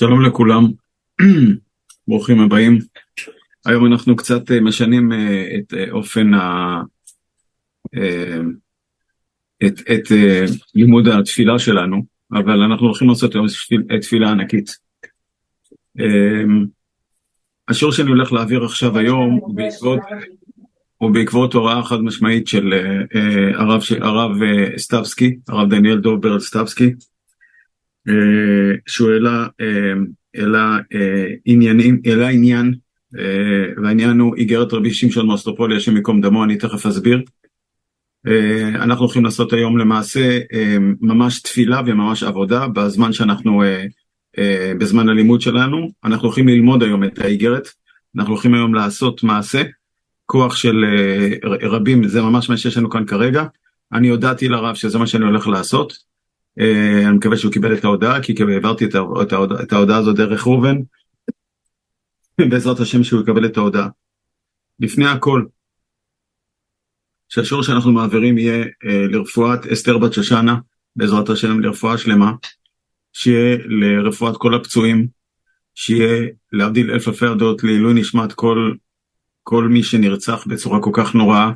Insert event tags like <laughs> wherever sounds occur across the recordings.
שלום לכולם, <clears throat> ברוכים הבאים. היום אנחנו קצת אה, משנים אה, את אה, אופן ה... את, את לימוד התפילה שלנו, אבל אנחנו הולכים לעשות היום תפילה ענקית. השיעור שאני הולך להעביר עכשיו היום הוא בעקבות, הוא בעקבות הוראה חד משמעית של הרב, הרב סטבסקי, הרב דניאל דובר סטבסקי, שהוא העלה, אה, העלה אה, עניינים, העלה עניין, והעניין הוא איגרת רבי שמשון מאוסטרופולי, השם ייקום דמו, אני תכף אסביר. אנחנו הולכים לעשות היום למעשה ממש תפילה וממש עבודה בזמן שאנחנו, בזמן הלימוד שלנו. אנחנו הולכים ללמוד היום את האיגרת, אנחנו הולכים היום לעשות מעשה, כוח של רבים, זה ממש מה שיש לנו כאן כרגע. אני הודעתי לרב שזה מה שאני הולך לעשות. אה, אני מקווה שהוא קיבל את ההודעה, כי העברתי את, את, את ההודעה הזו דרך ראובן, בעזרת השם שהוא יקבל את ההודעה. לפני הכל, שהשיעור שאנחנו מעבירים יהיה אה, לרפואת אסתר בת שושנה, בעזרת השם לרפואה שלמה, שיהיה לרפואת כל הפצועים, שיהיה להבדיל אלף אלפי הדעות לעילוי נשמת כל, כל מי שנרצח בצורה כל כך נוראה, אה,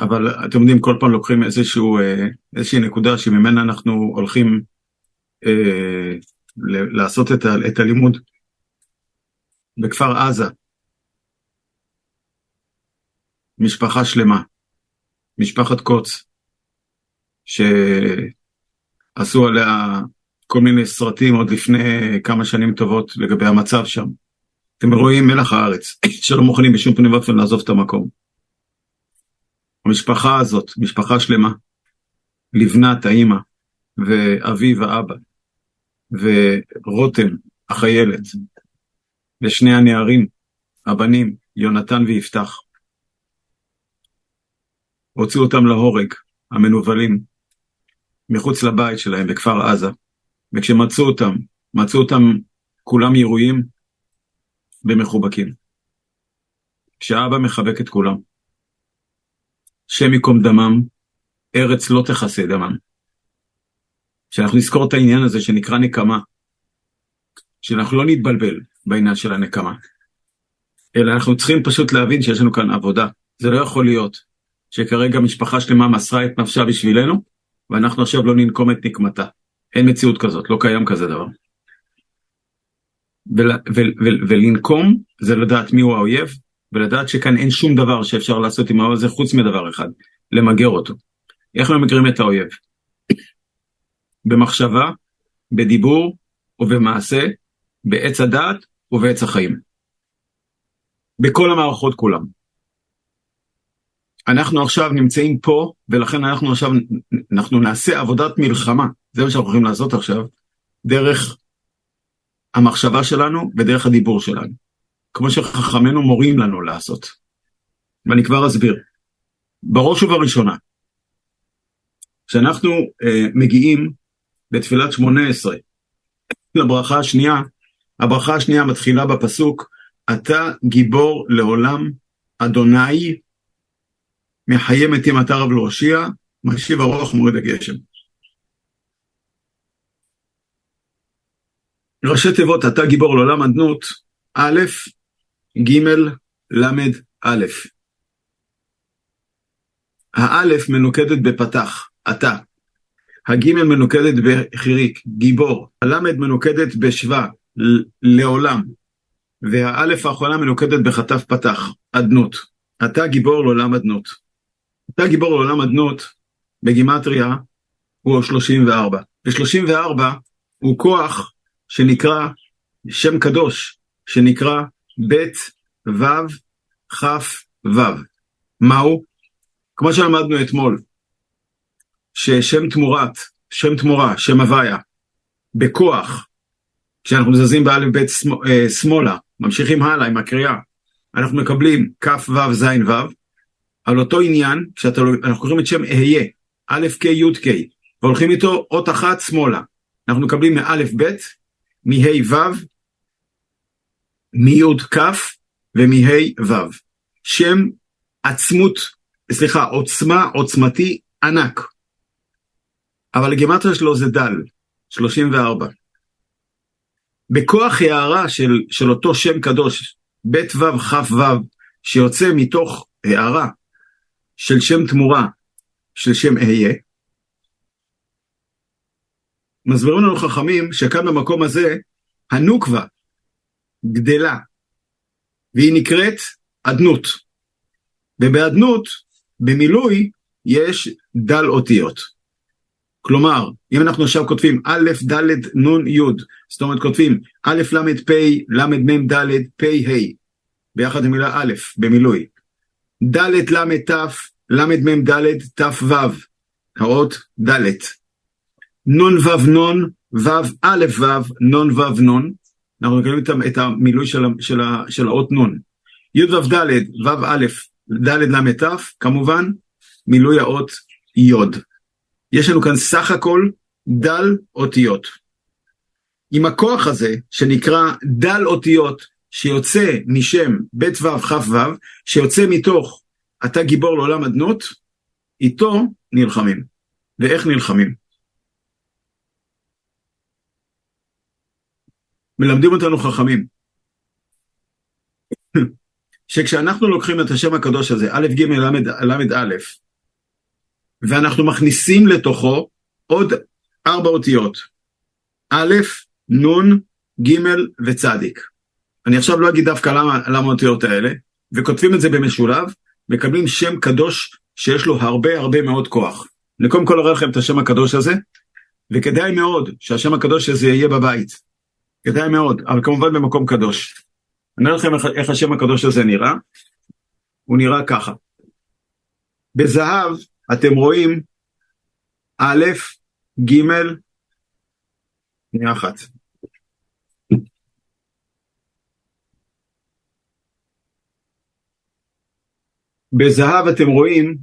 אבל אתם יודעים, כל פעם לוקחים איזשהו, אה, איזושהי נקודה שממנה אנחנו הולכים אה, לעשות את, ה, את הלימוד. בכפר עזה, משפחה שלמה, משפחת קוץ, שעשו עליה כל מיני סרטים עוד לפני כמה שנים טובות לגבי המצב שם. אתם רואים מלח הארץ, שלא מוכנים בשום פנים ואופן לעזוב את המקום. המשפחה הזאת, משפחה שלמה, לבנת האימא, ואביו האבא, ורותם החיילת, ושני הנערים, הבנים, יונתן ויפתח. הוציאו אותם להורג, המנוולים, מחוץ לבית שלהם בכפר עזה, וכשמצאו אותם, מצאו אותם כולם ירויים ומחובקים. כשאבא מחבק את כולם. שם ייקום דמם, ארץ לא תכסה דמם. שאנחנו נזכור את העניין הזה שנקרא נקמה, שאנחנו לא נתבלבל בעניין של הנקמה, אלא אנחנו צריכים פשוט להבין שיש לנו כאן עבודה. זה לא יכול להיות שכרגע משפחה שלמה מסרה את נפשה בשבילנו, ואנחנו עכשיו לא ננקום את נקמתה. אין מציאות כזאת, לא קיים כזה דבר. ול, ול, ול, ולנקום זה לדעת מיהו האויב, ולדעת שכאן אין שום דבר שאפשר לעשות עם האויב הזה חוץ מדבר אחד, למגר אותו. איך ממגרים את האויב? במחשבה, בדיבור ובמעשה, בעץ הדעת ובעץ החיים. בכל המערכות כולם. אנחנו עכשיו נמצאים פה, ולכן אנחנו עכשיו, אנחנו נעשה עבודת מלחמה, זה מה שאנחנו הולכים לעשות עכשיו, דרך המחשבה שלנו ודרך הדיבור שלנו. כמו שחכמינו מורים לנו לעשות. ואני כבר אסביר. בראש ובראשונה, כשאנחנו אה, מגיעים לתפילת שמונה עשרה, לברכה השנייה, הברכה השנייה מתחילה בפסוק, אתה גיבור לעולם, אדוני, מחיה מתים אתה רב להושיע, משיב הרוח מוריד הגשם. ראשי תיבות, אתה גיבור לעולם אדנות, א', ג' ל' א'. האלף מנוקדת בפתח, אתה. הגימל מנוקדת בחיריק, גיבור. הלמד מנוקדת בשבא, לעולם. והאלף האחרונה מנוקדת בחטף פתח, אדנות. אתה גיבור לעולם אדנות. אתה גיבור לעולם אדנות, בגימטריה, הוא 34. ו-34 הוא כוח שנקרא שם קדוש, שנקרא ב' ו' כ' ו'. מהו? כמו שלמדנו אתמול, ששם תמורת, שם תמורה, שם הוויה, בכוח, כשאנחנו זזים באלף בית אה, שמאלה, ממשיכים הלאה עם הקריאה, אנחנו מקבלים כ' ו' ז' ו', על אותו עניין, כשאנחנו קוראים את שם אהיה, א' ק' י' ק', והולכים איתו אות אחת שמאלה, אנחנו מקבלים מאלף ב', מה' ו', מי' כ' ומה' ו'. שם עצמות, סליחה, עוצמה, עוצמתי, ענק. אבל הגימטריה שלו זה דל, 34. בכוח הערה של, של אותו שם קדוש, ב' ו' כ' ו', שיוצא מתוך הערה של שם תמורה, של שם אהיה, מסבירים לנו חכמים שכאן במקום הזה הנוקבה גדלה, והיא נקראת אדנות. ובאדנות, במילוי, יש דל אותיות. כלומר, אם אנחנו עכשיו כותבים א', ד', נ', י', זאת אומרת כותבים א', ל', פ', ל', מ', ד', פ', ה', ביחד עם מילה א', במילוי. ד', ל', ת', ל', מ', ד', ת', ו', האות ד'. נ', ו', נ', ו', א', ו', נ', ו', נ', אנחנו מקבלים את המילוי של, של, של האות נ'. י', ו', ד', ו', א', ד', ל', ת', כמובן, מילוי האות יוד. יש לנו כאן סך הכל דל אותיות. עם הכוח הזה, שנקרא דל אותיות, שיוצא משם ב' ו' כ' ו', שיוצא מתוך אתה גיבור לעולם אדנות, איתו נלחמים. ואיך נלחמים? מלמדים אותנו חכמים, שכשאנחנו לוקחים את השם הקדוש הזה, א', ג', ל', א', ואנחנו מכניסים לתוכו עוד ארבע אותיות, א', נ', ג' וצדיק. אני עכשיו לא אגיד דווקא למה, למה האותיות האלה, וכותבים את זה במשולב, מקבלים שם קדוש שיש לו הרבה הרבה מאוד כוח. אני קודם כל אראה לכם את השם הקדוש הזה, וכדאי מאוד שהשם הקדוש הזה יהיה בבית. כדאי מאוד, אבל כמובן במקום קדוש. אני אראה לכם איך, השם הקדוש הזה נראה. הוא נראה ככה. בזהב אתם רואים א', ג', שנייה אחת. בזהב אתם רואים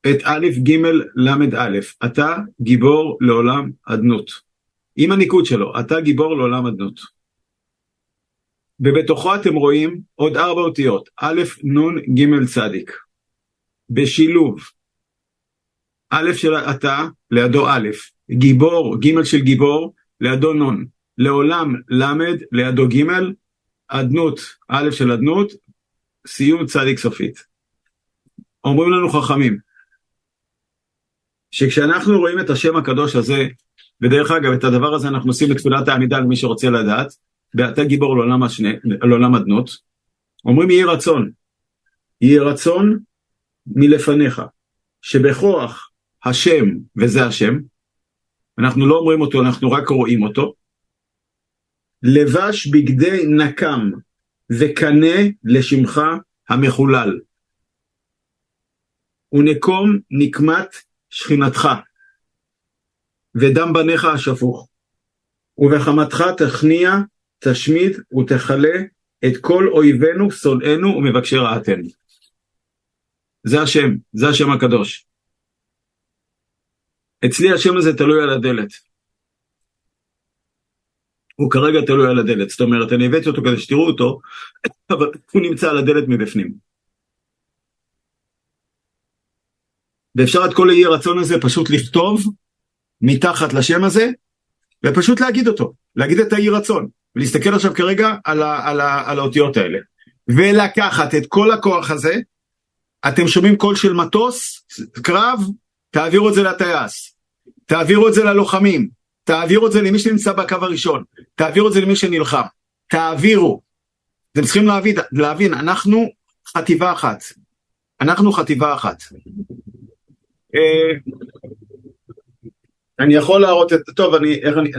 את א', ג', ל', א', אתה גיבור לעולם אדנות. עם הניקוד שלו, אתה גיבור לעולם אדנות. ובתוכו אתם רואים עוד ארבע אותיות, א', נ', ג', צדיק. בשילוב, א' של אתה, לידו א', גיבור, ג' של גיבור, לידו נ', לעולם ל', לידו ג', אדנות, א' של אדנות, סיום צדיק סופית. אומרים לנו חכמים, שכשאנחנו רואים את השם הקדוש הזה, ודרך אגב, את הדבר הזה אנחנו עושים בתפילת העמידה למי שרוצה לדעת, ואתה גיבור לעולם, השני, לעולם אדנות, אומרים יהי רצון, יהי רצון מלפניך, שבכוח השם, וזה השם, אנחנו לא אומרים אותו, אנחנו רק רואים אותו, לבש בגדי נקם וקנה לשמך המחולל. ונקום נקמת שכינתך, ודם בניך השפוך. ובחמתך תכניע, תשמיד ותכלה את כל אויבינו, שונאינו ומבקשי רעתנו. זה השם, זה השם הקדוש. אצלי השם הזה תלוי על הדלת. הוא כרגע תלוי על הדלת, זאת אומרת, אני הבאתי אותו כדי שתראו אותו, <coughs> אבל הוא נמצא על הדלת מבפנים. ואפשר את כל האי הרצון הזה פשוט לכתוב מתחת לשם הזה, ופשוט להגיד אותו, להגיד את האי רצון, ולהסתכל עכשיו כרגע על, ה, על, ה, על האותיות האלה. ולקחת את כל הכוח הזה, אתם שומעים קול של מטוס, קרב, תעבירו את זה לטייס, תעבירו את זה ללוחמים, תעבירו את זה למי שנמצא בקו הראשון, תעבירו את זה למי שנלחם, תעבירו. אתם צריכים להבין, להבין, אנחנו חטיבה אחת, אנחנו חטיבה אחת. אני יכול להראות את, טוב, אני, איך אני,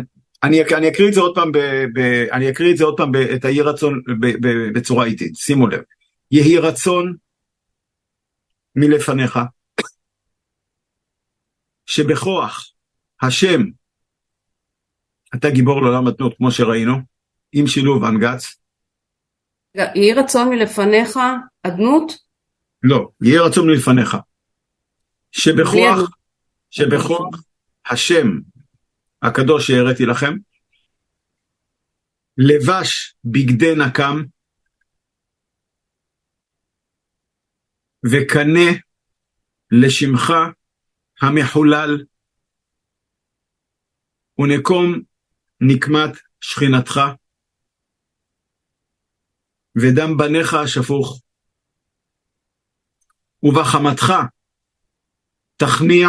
אני, אני אקריא את זה עוד פעם, ב, ב, אני אקריא את זה עוד פעם, ב, את היהי רצון ב, ב, בצורה איטית, שימו לב. יהי רצון מלפניך, שבכוח השם, אתה גיבור לעולם מתנות, כמו שראינו, עם שילוב אנגץ. יהי רצון מלפניך אדנות? לא, יהי רצון מלפניך. שבכוח, שבכוח השם הקדוש שהראיתי לכם, לבש בגדי נקם, וקנה לשמך המחולל, ונקום נקמת שכינתך, ודם בניך השפוך. ובחמתך תכניע,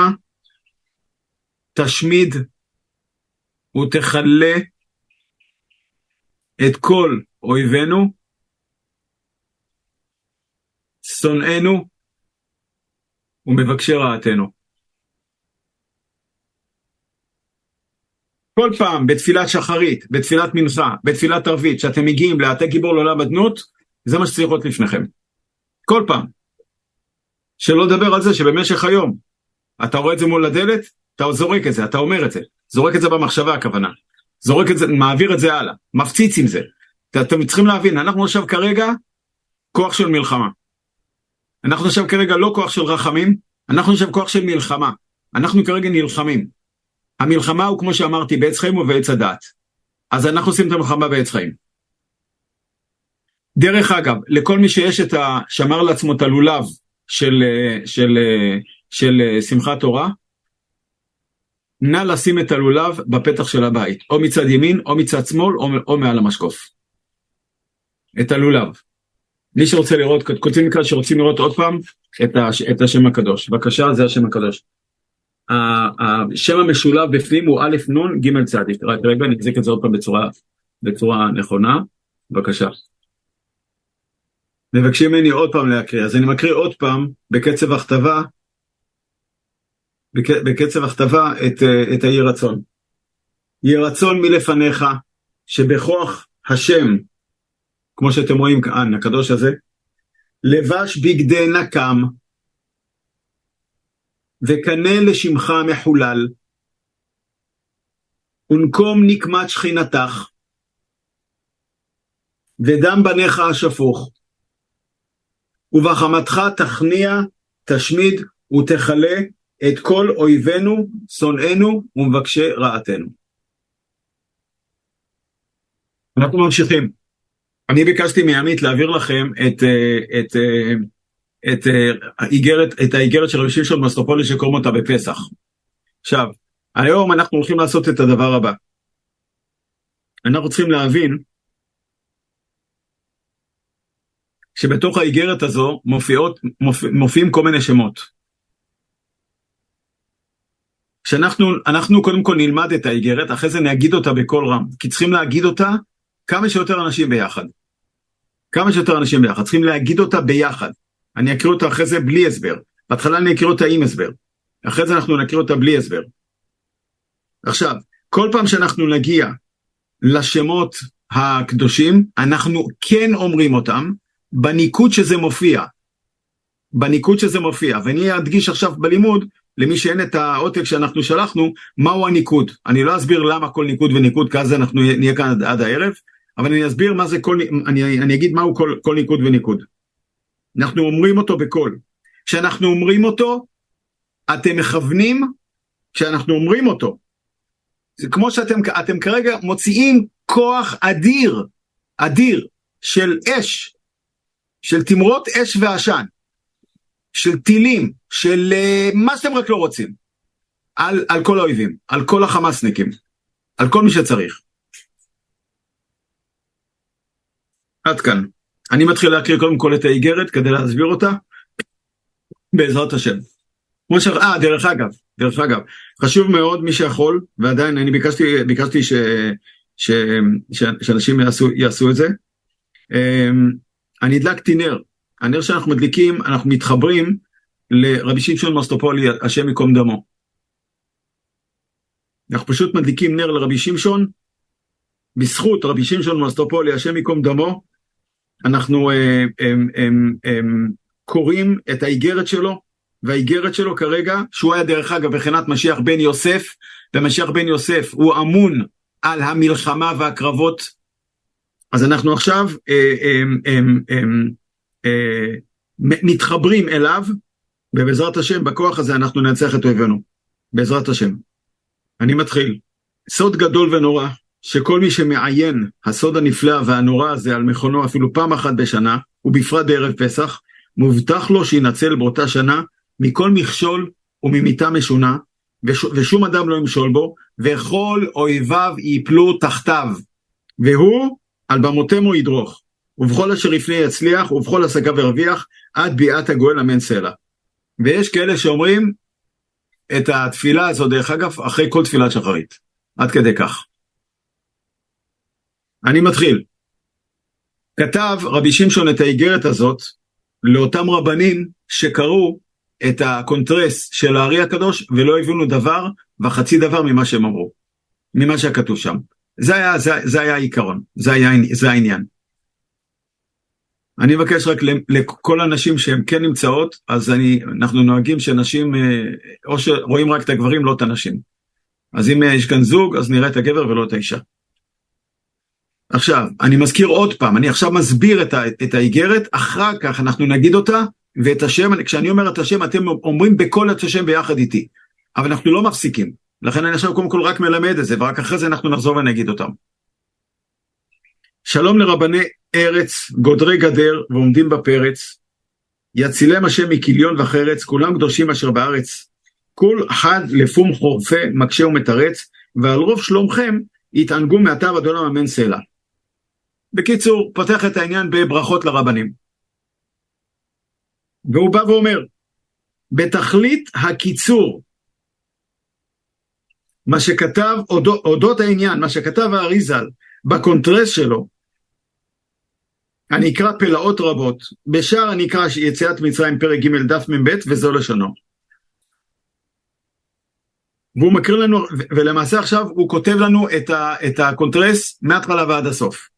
תשמיד ותכלה את כל אויבינו, שונאינו ומבקשי רעתנו. כל פעם בתפילת שחרית, בתפילת מנחה, בתפילת ערבית, שאתם מגיעים לעתי גיבור לעולם אדנות, זה מה שצריך להיות לפניכם. כל פעם. שלא לדבר על זה שבמשך היום אתה רואה את זה מול הדלת, אתה זורק את זה, אתה אומר את זה. זורק את זה במחשבה הכוונה. זורק את זה, מעביר את זה הלאה, מפציץ עם זה. אתם צריכים להבין, אנחנו עכשיו כרגע כוח של מלחמה. אנחנו עכשיו כרגע לא כוח של רחמים, אנחנו עכשיו כוח של מלחמה. אנחנו כרגע נלחמים. המלחמה הוא כמו שאמרתי, בעץ חיים ובעץ הדת. אז אנחנו עושים את המלחמה בעץ חיים. דרך אגב, לכל מי שיש את ה... שמר לעצמו את הלולב של, של, של, של שמחת תורה, נא לשים את הלולב בפתח של הבית, או מצד ימין, או מצד שמאל, או, או מעל המשקוף. את הלולב. מי שרוצה לראות, כותבים מכאן שרוצים לראות עוד פעם את, הש, את השם הקדוש. בבקשה, זה השם הקדוש. השם המשולב בפנים הוא א' נ' ג' צ'. רגע, אני אחזיק את זה עוד פעם בצורה, בצורה נכונה. בבקשה. מבקשים ממני עוד פעם להקריא, אז אני מקריא עוד פעם בקצב הכתבה בקצב הכתבה את, אה, את היהי רצון. יהי רצון מלפניך, שבכוח השם, כמו שאתם רואים כאן, הקדוש הזה, לבש בגדי נקם, וקנה לשמך מחולל, ונקום נקמת שכינתך, ודם בניך השפוך, ובחמתך תכניע, תשמיד ותכלה את כל אויבינו, שונאינו ומבקשי רעתנו. אנחנו ממשיכים. אני ביקשתי מעמית להעביר לכם את, אה, את, אה, את, אה, את האיגרת של רבי שמשון מסטרופולי שקוראים אותה בפסח. עכשיו, היום אנחנו הולכים לעשות את הדבר הבא. אנחנו צריכים להבין שבתוך האיגרת הזו מופיעות, מופיע, מופיעים כל מיני שמות. שאנחנו אנחנו קודם כל נלמד את האיגרת, אחרי זה נגיד אותה בקול רם, כי צריכים להגיד אותה כמה שיותר אנשים ביחד. כמה שיותר אנשים ביחד, צריכים להגיד אותה ביחד. אני אקריא אותה אחרי זה בלי הסבר. בהתחלה אני אקריא אותה עם הסבר. אחרי זה אנחנו נקריא אותה בלי הסבר. עכשיו, כל פעם שאנחנו נגיע לשמות הקדושים, אנחנו כן אומרים אותם בניקוד שזה מופיע. בניקוד שזה מופיע, ואני אדגיש עכשיו בלימוד למי שאין את העותק שאנחנו שלחנו, מהו הניקוד. אני לא אסביר למה כל ניקוד וניקוד, כי אז אנחנו נהיה כאן עד, עד הערב, אבל אני אסביר מה זה כל, אני, אני אגיד מהו כל, כל ניקוד וניקוד. אנחנו אומרים אותו בקול. כשאנחנו אומרים אותו, אתם מכוונים, כשאנחנו אומרים אותו, זה כמו שאתם אתם כרגע מוציאים כוח אדיר, אדיר, של אש, של תמרות אש ועשן. של טילים, של uh, מה שאתם רק לא רוצים, על, על כל האויבים, על כל החמאסניקים, על כל מי שצריך. עד כאן. אני מתחיל להקריא קודם כל את האיגרת כדי להסביר אותה, בעזרת השם. כמו ש... אה, דרך אגב, דרך אגב, חשוב מאוד מי שיכול, ועדיין אני ביקשתי, ביקשתי ש... ש... ש... שאנשים יעשו, יעשו את זה. אמ, אני הדלקתי נר הנר שאנחנו מדליקים, אנחנו מתחברים לרבי שמשון מסטופולי, השם ייקום דמו. אנחנו פשוט מדליקים נר לרבי שמשון, בזכות רבי שמשון מסטופולי, השם ייקום דמו, אנחנו אה, הם, הם, הם, קוראים את האיגרת שלו, והאיגרת שלו כרגע, שהוא היה דרך אגב בחינת משיח בן יוסף, ומשיח בן יוסף הוא אמון על המלחמה והקרבות, אז אנחנו עכשיו הם, הם, הם, מתחברים אליו, ובעזרת השם, בכוח הזה אנחנו ננצח את אויבינו. בעזרת השם. אני מתחיל. סוד גדול ונורא, שכל מי שמעיין הסוד הנפלא והנורא הזה על מכונו אפילו פעם אחת בשנה, ובפרט בערב פסח, מובטח לו שינצל באותה שנה מכל מכשול וממיתה משונה, וש, ושום אדם לא ימשול בו, וכל אויביו ייפלו תחתיו, והוא על במותימו ידרוך. ובכל אשר יפנה יצליח, ובכל השגה וירוויח, עד ביאת הגואל אמן סלע. ויש כאלה שאומרים את התפילה הזו, דרך אגב, אחרי כל תפילת שחרית. עד כדי כך. אני מתחיל. כתב רבי שמשון את האיגרת הזאת לאותם רבנים שקראו את הקונטרס של הארי הקדוש ולא הבינו דבר וחצי דבר ממה שהם אמרו, ממה שכתוב שם. זה היה, זה, זה היה העיקרון, זה, היה, זה העניין. אני מבקש רק לכל הנשים שהן כן נמצאות, אז אני, אנחנו נוהגים שנשים, אה, או שרואים רק את הגברים, לא את הנשים. אז אם יש כאן זוג, אז נראה את הגבר ולא את האישה. עכשיו, אני מזכיר עוד פעם, אני עכשיו מסביר את, את האיגרת, אחר כך אנחנו נגיד אותה, ואת השם, כשאני אומר את השם, אתם אומרים בקול את השם ביחד איתי. אבל אנחנו לא מפסיקים. לכן אני עכשיו קודם כל רק מלמד את זה, ורק אחרי זה אנחנו נחזור ונגיד אותם. שלום לרבני ארץ, גודרי גדר ועומדים בפרץ, יצילם השם מכיליון וחרץ, כולם קדושים אשר בארץ. כול אחד לפום חורפה מקשה ומתרץ, ועל רוב שלומכם יתענגו מעתה ועד עולם אמן סלע. בקיצור, פותח את העניין בברכות לרבנים. והוא בא ואומר, בתכלית הקיצור, מה שכתב אודות העניין, מה שכתב האריזל בקונטרס שלו, הנקרא פלאות רבות, בשער הנקרא יציאת מצרים פרק ג' דף מ"ב וזו לשונו. והוא מקריא לנו, ולמעשה עכשיו הוא כותב לנו את, ה, את הקונטרס מההתחלה ועד הסוף.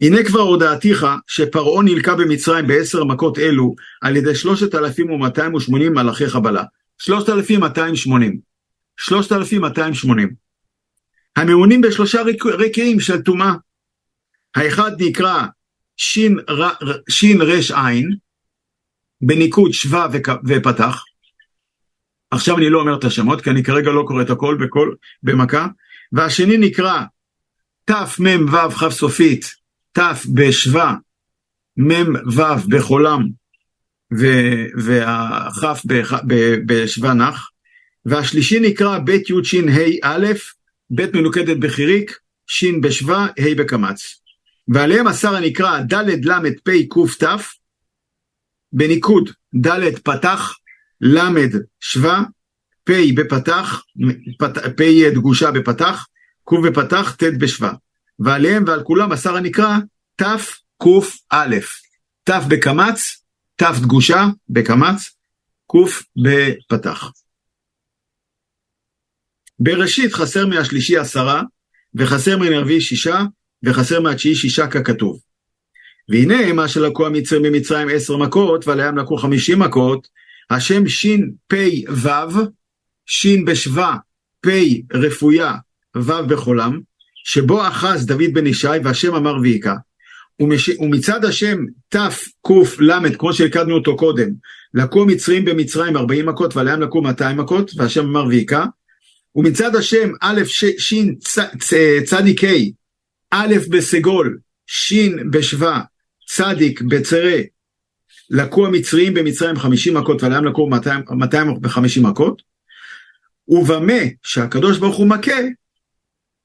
הנה כבר הודעתיך שפרעה נלקה במצרים בעשר מכות אלו על ידי שלושת אלפים ומאתיים ושמונים מלאכי חבלה. שלושת אלפים מאתיים שמונים. שלושת אלפים מאתיים שמונים. המעונים בשלושה רקיעים של טומאה. האחד נקרא שין רש עין, בניקוד שווה ופתח. עכשיו אני לא אומר את השמות, כי אני כרגע לא קורא את הכל בכל, במכה. והשני נקרא תמ"ו כ' סופית ת' בשבא, מ' ו' בחולם והכ' בשבא נח, והשלישי נקרא ב' י' ש' ה' א', ב' מנוקדת בחיריק, ש' בשבא, ה' בקמץ. ועליהם השר הנקרא ד' ל' פ' ק' ת', בניקוד ד' פתח, ל' שבא, פ' בפתח, פ' דגושה בפתח, ק' בפתח, ט' בשבא. ועליהם ועל כולם השר הנקרא תקא, ת' בקמץ, ת' דגושה בקמץ, ק' בפתח. בראשית חסר מהשלישי עשרה, וחסר מן הרביעי שישה, וחסר מהתשיעי שישה ככתוב. והנה מה שלקו המצרים ממצרים עשר מכות, ועליהם לקו חמישים מכות, השם שין פי וו, שין בשבא, פי רפויה, וו בחולם, שבו אחז דוד בן ישי והשם אמר ויהיכה. ומש... ומצד השם תקל, כמו שהקדנו אותו קודם, לקו מצרים במצרים 40 מכות ועליהם לקו 200 מכות, והשם אמר ויהיכה. ומצד השם א' ש... ש... צ... צ... צדיק ה', א' בסגול, ש' בשבא, צדיק בצרה, לקו המצרים במצרים 50 מכות ועליהם לקו 200, 250 מכות. ובמה שהקדוש ברוך הוא מכה,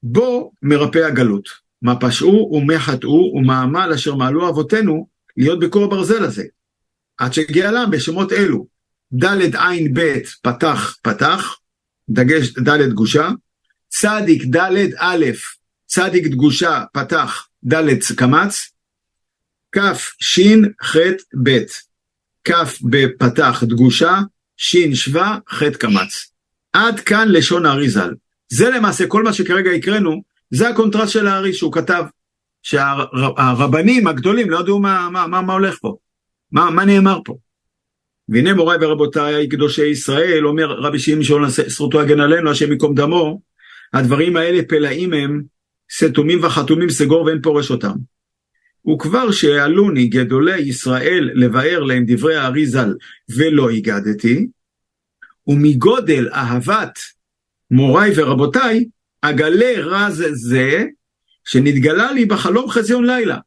בו מרפא הגלות. מה פשעו ומה חטאו ומה עמל אשר מעלו אבותינו להיות בכור הברזל הזה. עד שהגיע להם בשמות אלו, ד' עין ב' פתח פתח, דגש ד' דגושה, צדיק ד' א', צדיק דגושה פתח ד' קמץ, כ' ש' ח' ב', כ' בפתח דגושה, ש' שווא, ח' קמץ. עד כאן לשון האריזל. זה למעשה כל מה שכרגע הקראנו, זה הקונטרס של הארי שהוא כתב, שהרבנים הגדולים לא ידעו מה, מה, מה, מה הולך פה, מה, מה נאמר פה. והנה מוריי ורבותיי, קדושי ישראל, אומר רבי שמשון, זכותו הגן עלינו, השם ייקום דמו, הדברים האלה פלאים הם, סתומים וחתומים סגור ואין פורש אותם. וכבר שהעלוני גדולי ישראל לבאר להם דברי הארי ז"ל ולא הגדתי, ומגודל אהבת מוריי ורבותיי, אגלה רז זה שנתגלה לי בחלום חזיון לילה.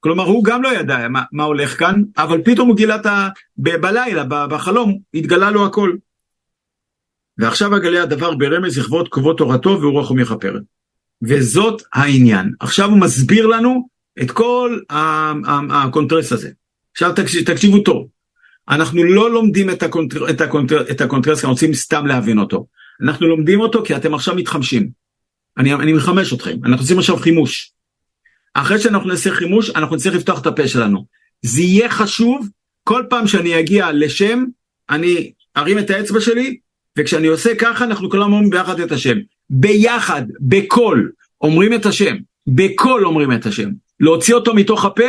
כלומר, הוא גם לא ידע מה, מה הולך כאן, אבל פתאום הוא גילה את ה... ב- בלילה, בחלום, התגלה לו הכל. ועכשיו אגלה הדבר ברמז לכבוד כבוד תורתו ורוחו מכפרת. וזאת העניין. עכשיו הוא מסביר לנו את כל הקונטרס הזה. עכשיו תקשיב, תקשיבו טוב. אנחנו לא לומדים את, הקונטר, את, הקונטר, את הקונטרס, אנחנו רוצים סתם להבין אותו. אנחנו לומדים אותו כי אתם עכשיו מתחמשים. אני, אני מחמש אתכם, אנחנו עושים עכשיו חימוש. אחרי שאנחנו נעשה חימוש, אנחנו נצטרך לפתוח את הפה שלנו. זה יהיה חשוב, כל פעם שאני אגיע לשם, אני ארים את האצבע שלי, וכשאני עושה ככה, אנחנו כולם אומרים ביחד את השם. ביחד, בקול, אומרים את השם. בקול אומרים את השם. להוציא אותו מתוך הפה,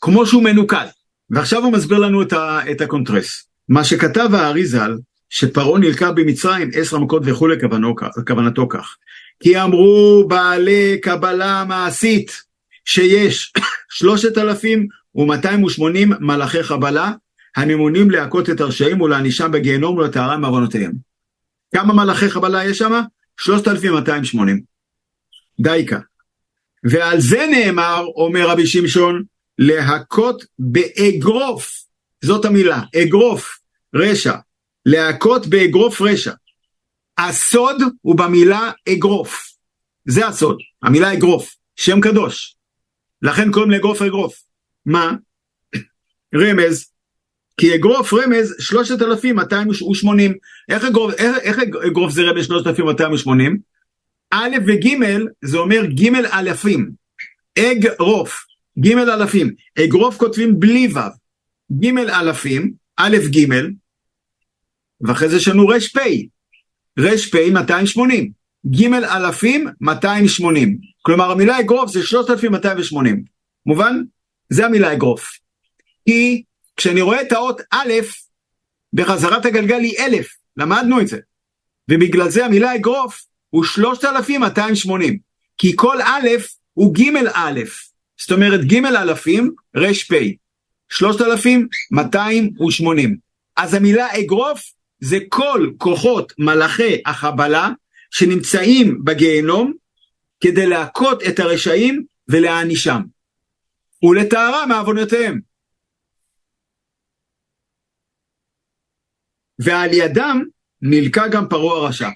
כמו שהוא מנוקד. ועכשיו הוא מסביר לנו את, ה, את הקונטרס. מה שכתב הארי ז"ל, שפרעה נלקח במצרים עשר מכות וכולי כוונתו כך. כי אמרו בעלי קבלה מעשית שיש <coughs> שלושת אלפים ומאתיים ושמונים מלאכי חבלה הממונים להכות את הרשעים ולהענישם בגיהנום ולטהרה מעוונותיהם. כמה מלאכי חבלה יש שם? שלושת אלפים מאתיים שמונים. דייקה. ועל זה נאמר, אומר רבי שמשון, להכות באגרוף, זאת המילה, אגרוף, רשע, להכות באגרוף רשע. הסוד הוא במילה אגרוף, זה הסוד, המילה אגרוף, שם קדוש. לכן קוראים לאגרוף אגרוף. מה? <coughs> רמז, כי אגרוף רמז 3,280. איך אגרוף, איך, איך אגרוף זה רמז 3,280? א' וג' זה אומר ג' אלפים. אגרוף. ג' אלפים, אגרוף כותבים בלי ו', ג' אלפים, א' ג', ואחרי זה יש לנו ר' פ', ר' פ' 280, ג' אלפים 280, כלומר המילה אגרוף זה 3280, מובן? זה המילה אגרוף. כי כשאני רואה את האות א', בחזרת הגלגל היא אלף, למדנו את זה. ובגלל זה המילה אגרוף הוא 3280, כי כל א' הוא ג' א', זאת אומרת ג' אלפים, ר' פ', 3,280. אז המילה אגרוף זה כל כוחות מלאכי החבלה שנמצאים בגיהנום כדי להכות את הרשעים ולהענישם, ולטהרה מעוונותיהם. ועל ידם נלקה גם פרעה הרשע.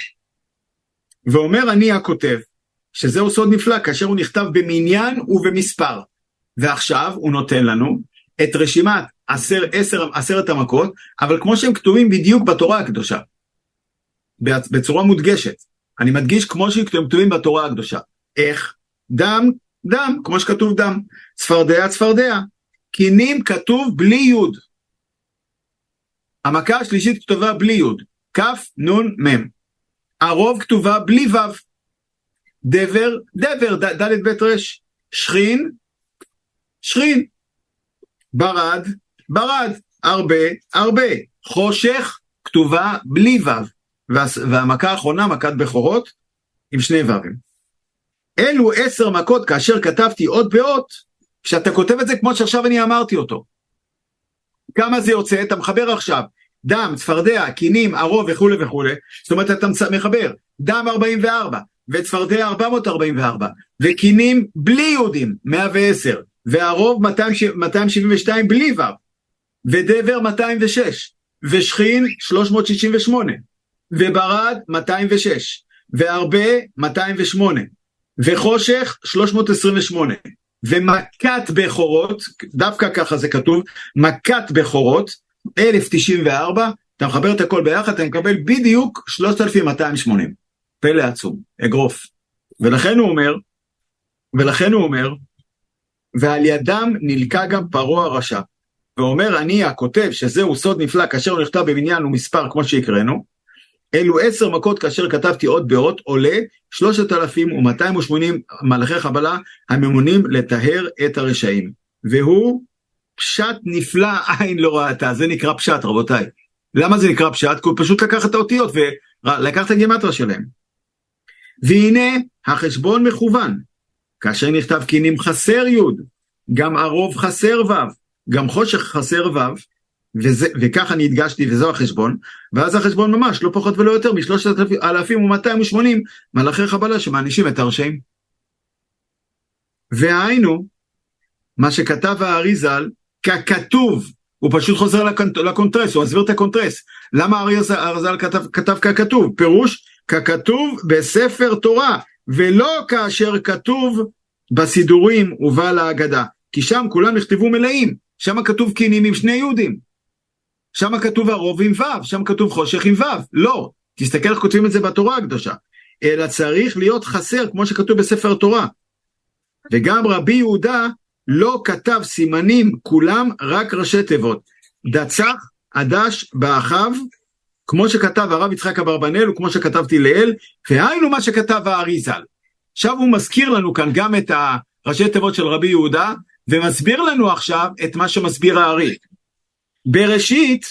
ואומר אני הכותב, שזהו סוד נפלא, כאשר הוא נכתב במניין ובמספר. ועכשיו הוא נותן לנו את רשימת עשר, עשר, עשרת המכות, אבל כמו שהם כתובים בדיוק בתורה הקדושה, בצורה מודגשת. אני מדגיש כמו שהם כתובים בתורה הקדושה. איך? דם, דם, כמו שכתוב דם. צפרדע, צפרדע. קינים כתוב בלי יוד. המכה השלישית כתובה בלי יוד. כ', נ', מ'. הרוב כתובה בלי ו'. דבר, דבר, ד' ב' ר', שכין, שכין, ברד, ברד, הרבה, הרבה, חושך, כתובה בלי ו', והמכה האחרונה, מכת בכורות, עם שני ו"ים. אלו עשר מכות כאשר כתבתי אות באות, כשאתה כותב את זה כמו שעכשיו אני אמרתי אותו. כמה זה יוצא? אתה מחבר עכשיו. דם, צפרדע, קינים, ערוב וכולי וכולי, זאת אומרת אתה מחבר. דם 44, וצפרדע 444, וקינים בלי יהודים 110, והרוב 272 בלי ו', ודבר 206, ושכין 368, וברד 206, והרבה 208, וחושך 328, ומכת בכורות, דווקא ככה זה כתוב, מכת בכורות 1094, אתה מחבר את הכל ביחד, אתה מקבל בדיוק 3280. פלא עצום, אגרוף. ולכן הוא אומר, ולכן הוא אומר, ועל ידם נלקה גם פרעה הרשע. ואומר אני הכותב שזהו סוד נפלא כאשר הוא נכתב במניין ומספר כמו שהקראנו, אלו עשר מכות כאשר כתבתי עוד באות עולה שלושת אלפים ומאתיים ושמונים מלאכי חבלה הממונים לטהר את הרשעים. והוא פשט נפלא עין לא ראתה, זה נקרא פשט רבותיי. למה זה נקרא פשט? כי הוא פשוט לקח את האותיות ולקח את הגימטרה שלהם. והנה החשבון מכוון, כאשר נכתב קינים חסר י', גם ערוב חסר ו', גם חושך חסר ו', וזה, וכך אני הדגשתי וזו החשבון, ואז החשבון ממש לא פחות ולא יותר משלושת אלפים ומאתיים ושמונים מלאכי חבלה שמענישים את הרשעים. והיינו, מה שכתב הארי ז"ל, ככתוב, הוא פשוט חוזר לקונטרס, הוא מסביר את הקונטרס. למה הארי ז"ל כתב, כתב ככתוב? פירוש ככתוב בספר תורה, ולא כאשר כתוב בסידורים ובא להגדה, כי שם כולם נכתבו מלאים, שם כתוב קינים עם שני יהודים, שם כתוב הרוב עם ו', שם כתוב חושך עם ו', לא, תסתכל איך כותבים את זה בתורה הקדושה, אלא צריך להיות חסר כמו שכתוב בספר התורה. וגם רבי יהודה לא כתב סימנים כולם רק ראשי תיבות. דצח, עדש, באחיו, כמו שכתב הרב יצחק אברבנאל וכמו שכתבתי לאל, והיינו מה שכתב הארי ז"ל. עכשיו הוא מזכיר לנו כאן גם את הראשי תיבות של רבי יהודה, ומסביר לנו עכשיו את מה שמסביר הארי. בראשית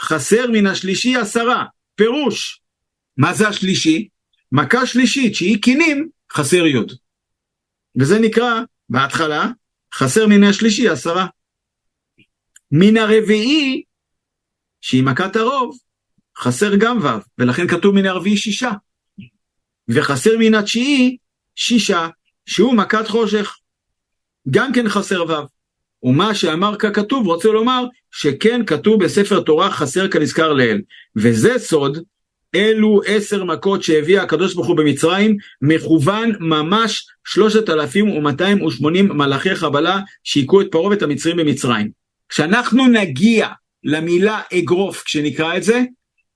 חסר מן השלישי עשרה, פירוש. מה זה השלישי? מכה שלישית שהיא קינים, חסר יוד. וזה נקרא, בהתחלה, חסר מן השלישי עשרה. מן הרביעי, שהיא מכת הרוב, חסר גם ו', ולכן כתוב מן הרביעי שישה. וחסר מן התשיעי שישה, שהוא מכת חושך. גם כן חסר ו'. ומה שאמר ככתוב רוצה לומר שכן כתוב בספר תורה חסר כנזכר לאל. וזה סוד, אלו עשר מכות שהביא הקדוש ברוך הוא במצרים, מכוון ממש שלושת אלפים ומאתיים ושמונים מלאכי חבלה שהיכו את פרעה ואת המצרים במצרים. כשאנחנו נגיע למילה אגרוף כשנקרא את זה,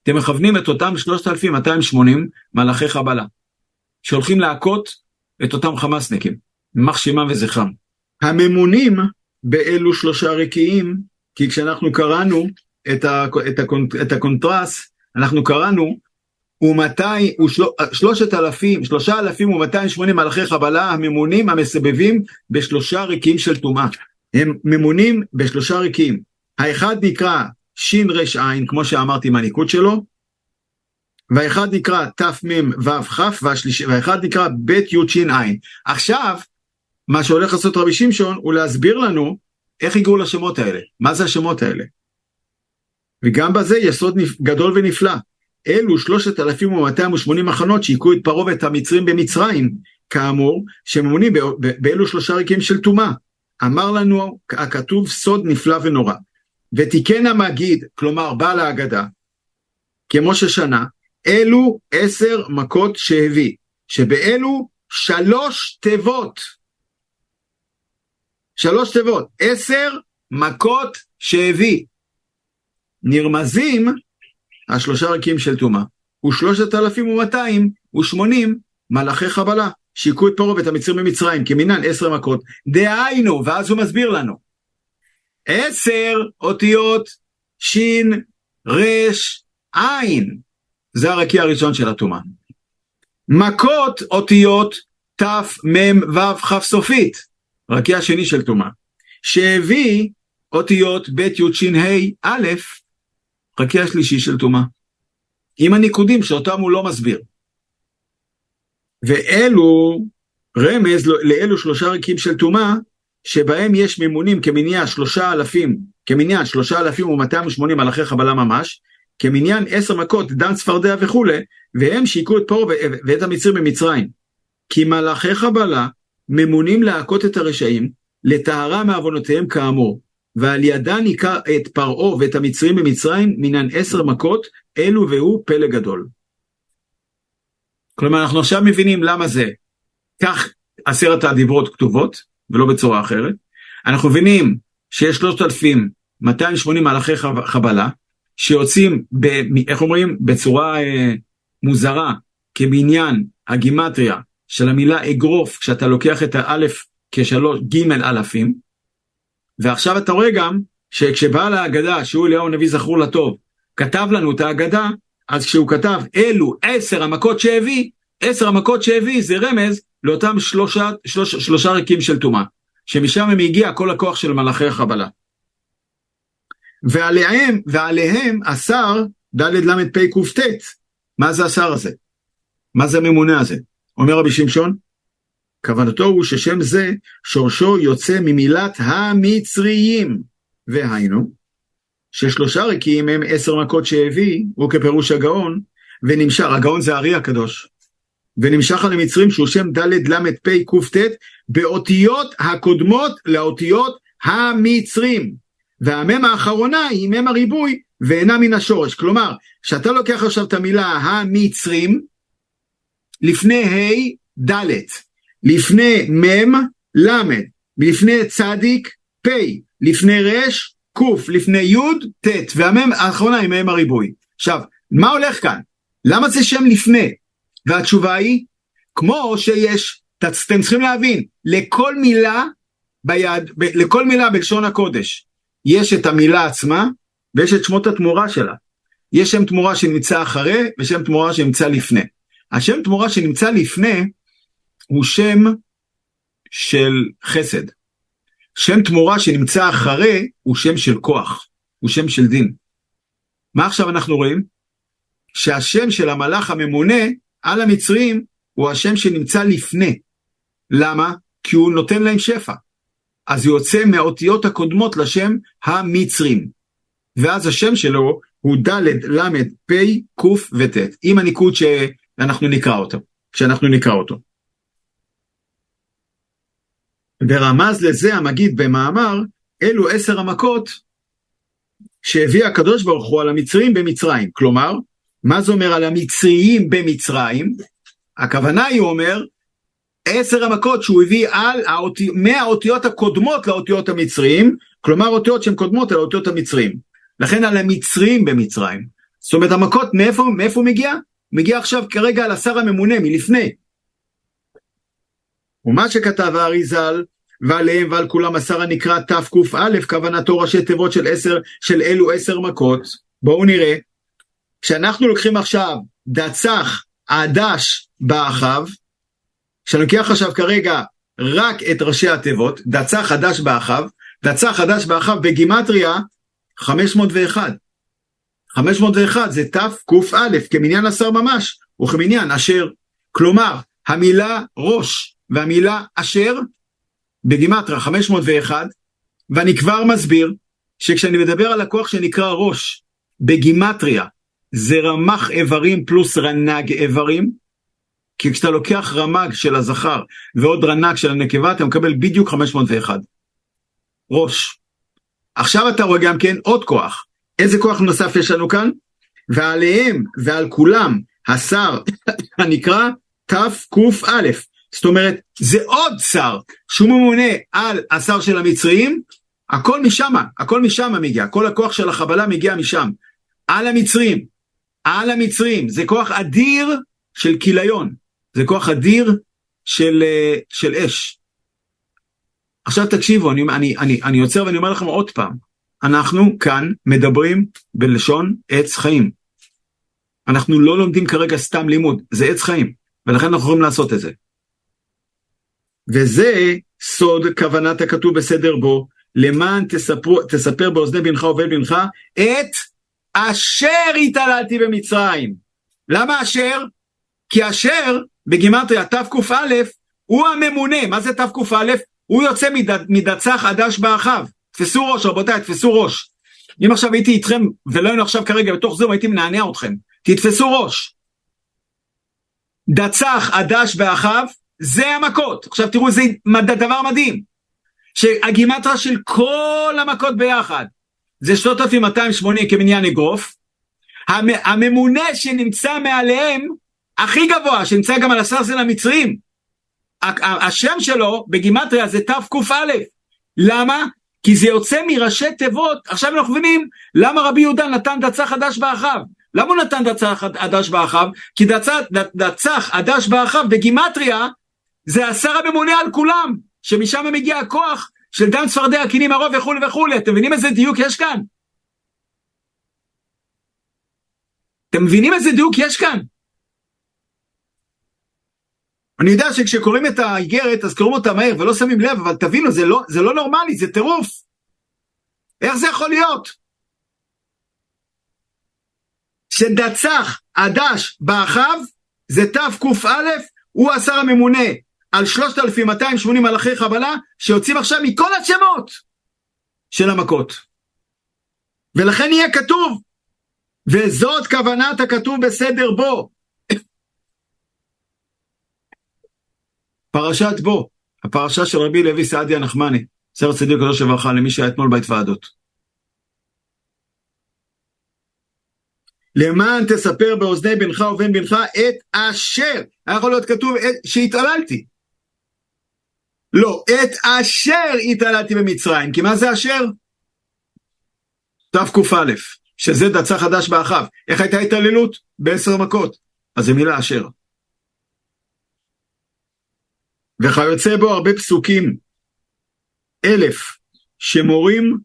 אתם מכוונים את אותם 3,280 מלאכי חבלה, שהולכים להכות את אותם חמאסניקים, יימח שמם וזכרם. הממונים באלו שלושה רקיעים, כי כשאנחנו קראנו את, ה, את, הקונט, את הקונטרס, אנחנו קראנו ומאתי, ושלושת אלפים, שלושה אלפים ומאתיים שמונים מלאכי חבלה הממונים המסבבים בשלושה ריקים של טומאה. הם ממונים בשלושה ריקים. האחד נקרא ש"ר עין, כמו שאמרתי עם הניקוד שלו, והאחד נקרא תמ"ו-כ, והאחד נקרא ב' י' ש' עין. עכשיו, מה שהולך לעשות רבי שמשון הוא להסביר לנו איך הגיעו לשמות האלה, מה זה השמות האלה. וגם בזה יסוד גדול ונפלא. אלו שלושת אלפים ומאתיים ושמונים מחנות שהיכו את פרעה ואת המצרים במצרים, כאמור, שממונים באלו שלושה ריקים של טומאה. אמר לנו הכתוב סוד נפלא ונורא. ותיקן המגיד, כלומר בעל ההגדה, כמו ששנה, אלו עשר מכות שהביא, שבאלו שלוש תיבות. שלוש תיבות, עשר מכות שהביא. נרמזים השלושה ריקים של טומאה, ושלושת אלפים ומאתיים ושמונים מלאכי חבלה, שהיכו את פרעה ואת המצרים במצרים, כמינן עשר מכות, דהיינו, ואז הוא מסביר לנו, עשר אותיות שין, רש, עין, זה הרקיע הראשון של הטומאה. מכות אותיות ת', מ', ו', כ' סופית, רקיע שני של טומאה, שהביא אותיות ב', י', ש', ה', א', רקיע שלישי של טומאה. עם הניקודים שאותם הוא לא מסביר. ואלו רמז לאלו שלושה ריקים של טומאה, שבהם יש מימונים כמניין שלושה אלפים, כמניין שלושה אלפים ומאתיים ושמונים מלאכי חבלה ממש, כמניין עשר מכות, דם צפרדע וכולי, והם שהיכו את פרעה ואת המצרים במצרים. כי מלאכי חבלה ממונים להכות את הרשעים, לטהרה מעוונותיהם כאמור, ועל ידה ניקה את פרעה ואת המצרים במצרים, מנן עשר מכות, אלו והוא פלא גדול. כלומר, אנחנו עכשיו מבינים למה זה כך עשרת הדיברות כתובות, ולא בצורה אחרת. אנחנו מבינים שיש 3,280 מהלכי חבלה, שיוצאים, ב, איך אומרים, בצורה אה, מוזרה, כבניין הגימטריה של המילה אגרוף, כשאתה לוקח את האלף כשלוש, ג' אלפים, ועכשיו אתה רואה גם שכשבעל ההגדה, שהוא אליהו הנביא זכור לטוב, כתב לנו את ההגדה, אז כשהוא כתב אלו עשר המכות שהביא, עשר המכות שהביא זה רמז לאותם שלושה, שלוש, שלושה ריקים של טומאה, שמשם הם הגיע כל הכוח של מלאכי החבלה. ועליהם, ועליהם אסר ד' ל' פ' קט. מה זה השר הזה? מה זה הממונה הזה? אומר רבי שמשון, כוונתו הוא ששם זה שורשו יוצא ממילת המצריים, והיינו, ששלושה ריקים הם עשר מכות שהביא, הוא כפירוש הגאון, ונמשך, הגאון זה הארי הקדוש, ונמשך על המצרים שהוא שם ד' ל' פ' קט, באותיות הקודמות לאותיות המצרים. והמם האחרונה היא מם הריבוי ואינה מן השורש. כלומר, כשאתה לוקח עכשיו את המילה המצרים, לפני ה' ד', לפני מ', ל', לפני צדיק, פ', לפני ר', ק', לפני י', ט', והמ' האחרונה היא מ' הריבוי. עכשיו, מה הולך כאן? למה זה שם לפני? והתשובה היא, כמו שיש, אתם צריכים להבין, לכל מילה ביד, ב, לכל מילה בלשון הקודש, יש את המילה עצמה, ויש את שמות התמורה שלה. יש שם תמורה שנמצא אחרי, ושם תמורה שנמצא לפני. השם תמורה שנמצא לפני, הוא שם של חסד. שם תמורה שנמצא אחרי, הוא שם של כוח, הוא שם של דין. מה עכשיו אנחנו רואים? שהשם של המלאך הממונה על המצרים הוא השם שנמצא לפני. למה? כי הוא נותן להם שפע. אז הוא יוצא מהאותיות הקודמות לשם המצרים. ואז השם שלו הוא ד', ל', פ', ק' וט', עם הניקוד שאנחנו נקרא אותו, שאנחנו נקרא אותו. ורמז לזה המגיד במאמר, אלו עשר המכות שהביא הקדוש ברוך הוא על המצרים במצרים. כלומר, מה זה אומר על המצריים במצרים? הכוונה היא, אומר, עשר המכות שהוא הביא על האותי, מהאותיות הקודמות לאותיות המצריים, כלומר אותיות שהן קודמות על האותיות המצריים. לכן על המצרים במצרים. זאת אומרת המכות מאיפה, מאיפה מגיע? מגיע עכשיו כרגע על השר הממונה מלפני. ומה שכתב הארי ז"ל, ועליהם ועל כולם השר הנקרא תקא, כוונתו ראשי תיבות של עשר, של אלו עשר מכות. בואו נראה. כשאנחנו לוקחים עכשיו דצח, עדש, באחיו, כשאני לוקח עכשיו כרגע רק את ראשי התיבות, דצח חדש באחיו, דצח חדש באחיו בגימטריה 501. 501 זה תקא כמניין השר ממש, וכמניין אשר. כלומר, המילה ראש והמילה אשר בגימטרה 501, ואני כבר מסביר שכשאני מדבר על הכוח שנקרא ראש בגימטריה, זה רמ"ח איברים פלוס רנ"ג איברים, כי כשאתה לוקח רמ"ג של הזכר ועוד רנ"ג של הנקבה, אתה מקבל בדיוק 501. ראש. עכשיו אתה רואה גם כן עוד כוח. איזה כוח נוסף יש לנו כאן? ועליהם ועל כולם השר <laughs> הנקרא תקא. זאת אומרת, זה עוד שר שהוא ממונה על השר של המצרים, הכל משם, הכל משם מגיע, כל הכוח של החבלה מגיע משם. על המצרים, על המצרים, זה כוח אדיר של כיליון, זה כוח אדיר של, אה, של אש. עכשיו תקשיבו, אני, אני, אני, אני עוצר ואני אומר לכם עוד פעם, אנחנו כאן מדברים בלשון עץ חיים. אנחנו לא לומדים כרגע סתם לימוד, זה עץ חיים, ולכן אנחנו יכולים לעשות את זה. וזה סוד כוונת הכתוב בסדר בו, למען תספר, תספר באוזני בנך ובן בנך את אשר התעללתי במצרים. למה אשר? כי אשר בגימטריה תקא הוא הממונה, מה זה תקא? הוא יוצא מד, מדצח עדש באחיו. תפסו ראש רבותיי, תפסו ראש. אם עכשיו הייתי איתכם ולא היינו עכשיו כרגע בתוך זום הייתי מנענע אתכם. תתפסו ראש. דצח עדש באחיו זה המכות. עכשיו תראו איזה דבר מדהים. שהגימטרה של כל המכות ביחד זה 3280 כמניין אגרוף. הממונה שנמצא מעליהם הכי גבוה, שנמצא גם על הסרסל המצרים, השם שלו בגימטריה זה תקא. למה? כי זה יוצא מראשי תיבות, עכשיו אנחנו מבינים למה רבי יהודה נתן דצח חדש באחיו. למה הוא נתן דצח חדש באחיו? כי דצח, דצח חדש באחיו בגימטריה זה השר הממונה על כולם, שמשם מגיע הכוח של דם צפרדע, קינים הרוב וכולי וכולי. אתם מבינים איזה דיוק יש כאן? אתם מבינים איזה דיוק יש כאן? אני יודע שכשקוראים את האיגרת אז קוראים אותה מהר ולא שמים לב, אבל תבינו, זה לא, זה לא נורמלי, זה טירוף. איך זה יכול להיות? שדצח עדש באחיו זה תקא, הוא השר הממונה על 3,280 מלאכי חבלה שיוצאים עכשיו מכל השמות של המכות. ולכן יהיה כתוב, וזאת כוונת הכתוב בסדר בו. פרשת בו, הפרשה של רבי לוי סעדיה נחמני, סר צדיק קדוש לברכה, למי שהיה אתמול בהתוועדות. למען תספר באוזני בנך ובן בנך את אשר. היה יכול להיות כתוב שהתעללתי. לא, את אשר התעללתי במצרים. כי מה זה אשר? תקא, שזה דצה חדש באחיו. איך הייתה התעללות? בעשר מכות. אז זה מילה אשר. וכיוצא בו הרבה פסוקים, אלף, שמורים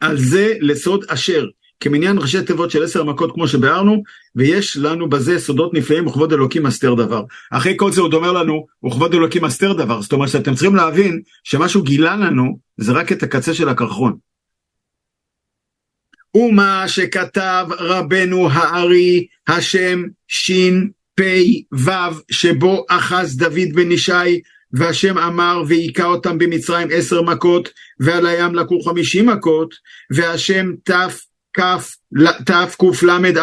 על זה לסוד אשר, כמניין ראשי תיבות של עשר מכות כמו שביארנו, ויש לנו בזה סודות נפלאים וכבוד אלוקים מסתר דבר. אחרי כל זה עוד אומר לנו, וכבוד אלוקים מסתר דבר, זאת אומרת שאתם צריכים להבין שמשהו גילה לנו, זה רק את הקצה של הקרחון. ומה שכתב רבנו הארי, השם ש"פ-ו', שבו אחז דוד בן ישי, והשם אמר והיכה אותם במצרים עשר מכות, ועל הים לקחו חמישים מכות, והשם תק"ל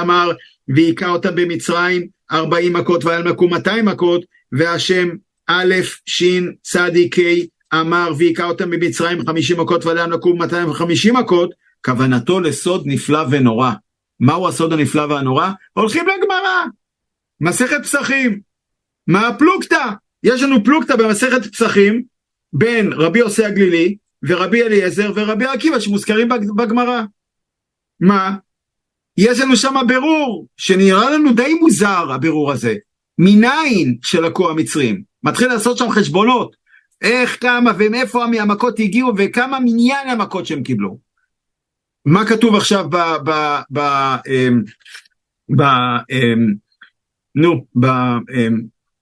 אמר והיכה אותם במצרים ארבעים מכות, ועל לקחו מאתיים מכות, והשם א' ש' צדיק אמר והיכה אותם במצרים חמישים מכות, ועל הים לקחו מאתיים וחמישים מכות, כוונתו לסוד נפלא ונורא. מהו הסוד הנפלא והנורא? הולכים לגמרא, מסכת פסחים. מה הפלוגתא? יש לנו פלוגתא במסכת פסחים בין רבי יוסי הגלילי ורבי אליעזר ורבי עקיבא שמוזכרים בגמרא. מה? יש לנו שם בירור שנראה לנו די מוזר הבירור הזה. מניין שלקו המצרים. מתחיל לעשות שם חשבונות. איך, כמה ומאיפה המכות הגיעו וכמה מניין המכות שהם קיבלו. מה כתוב עכשיו ב... ב, ב, אמ, ב אמ, נו,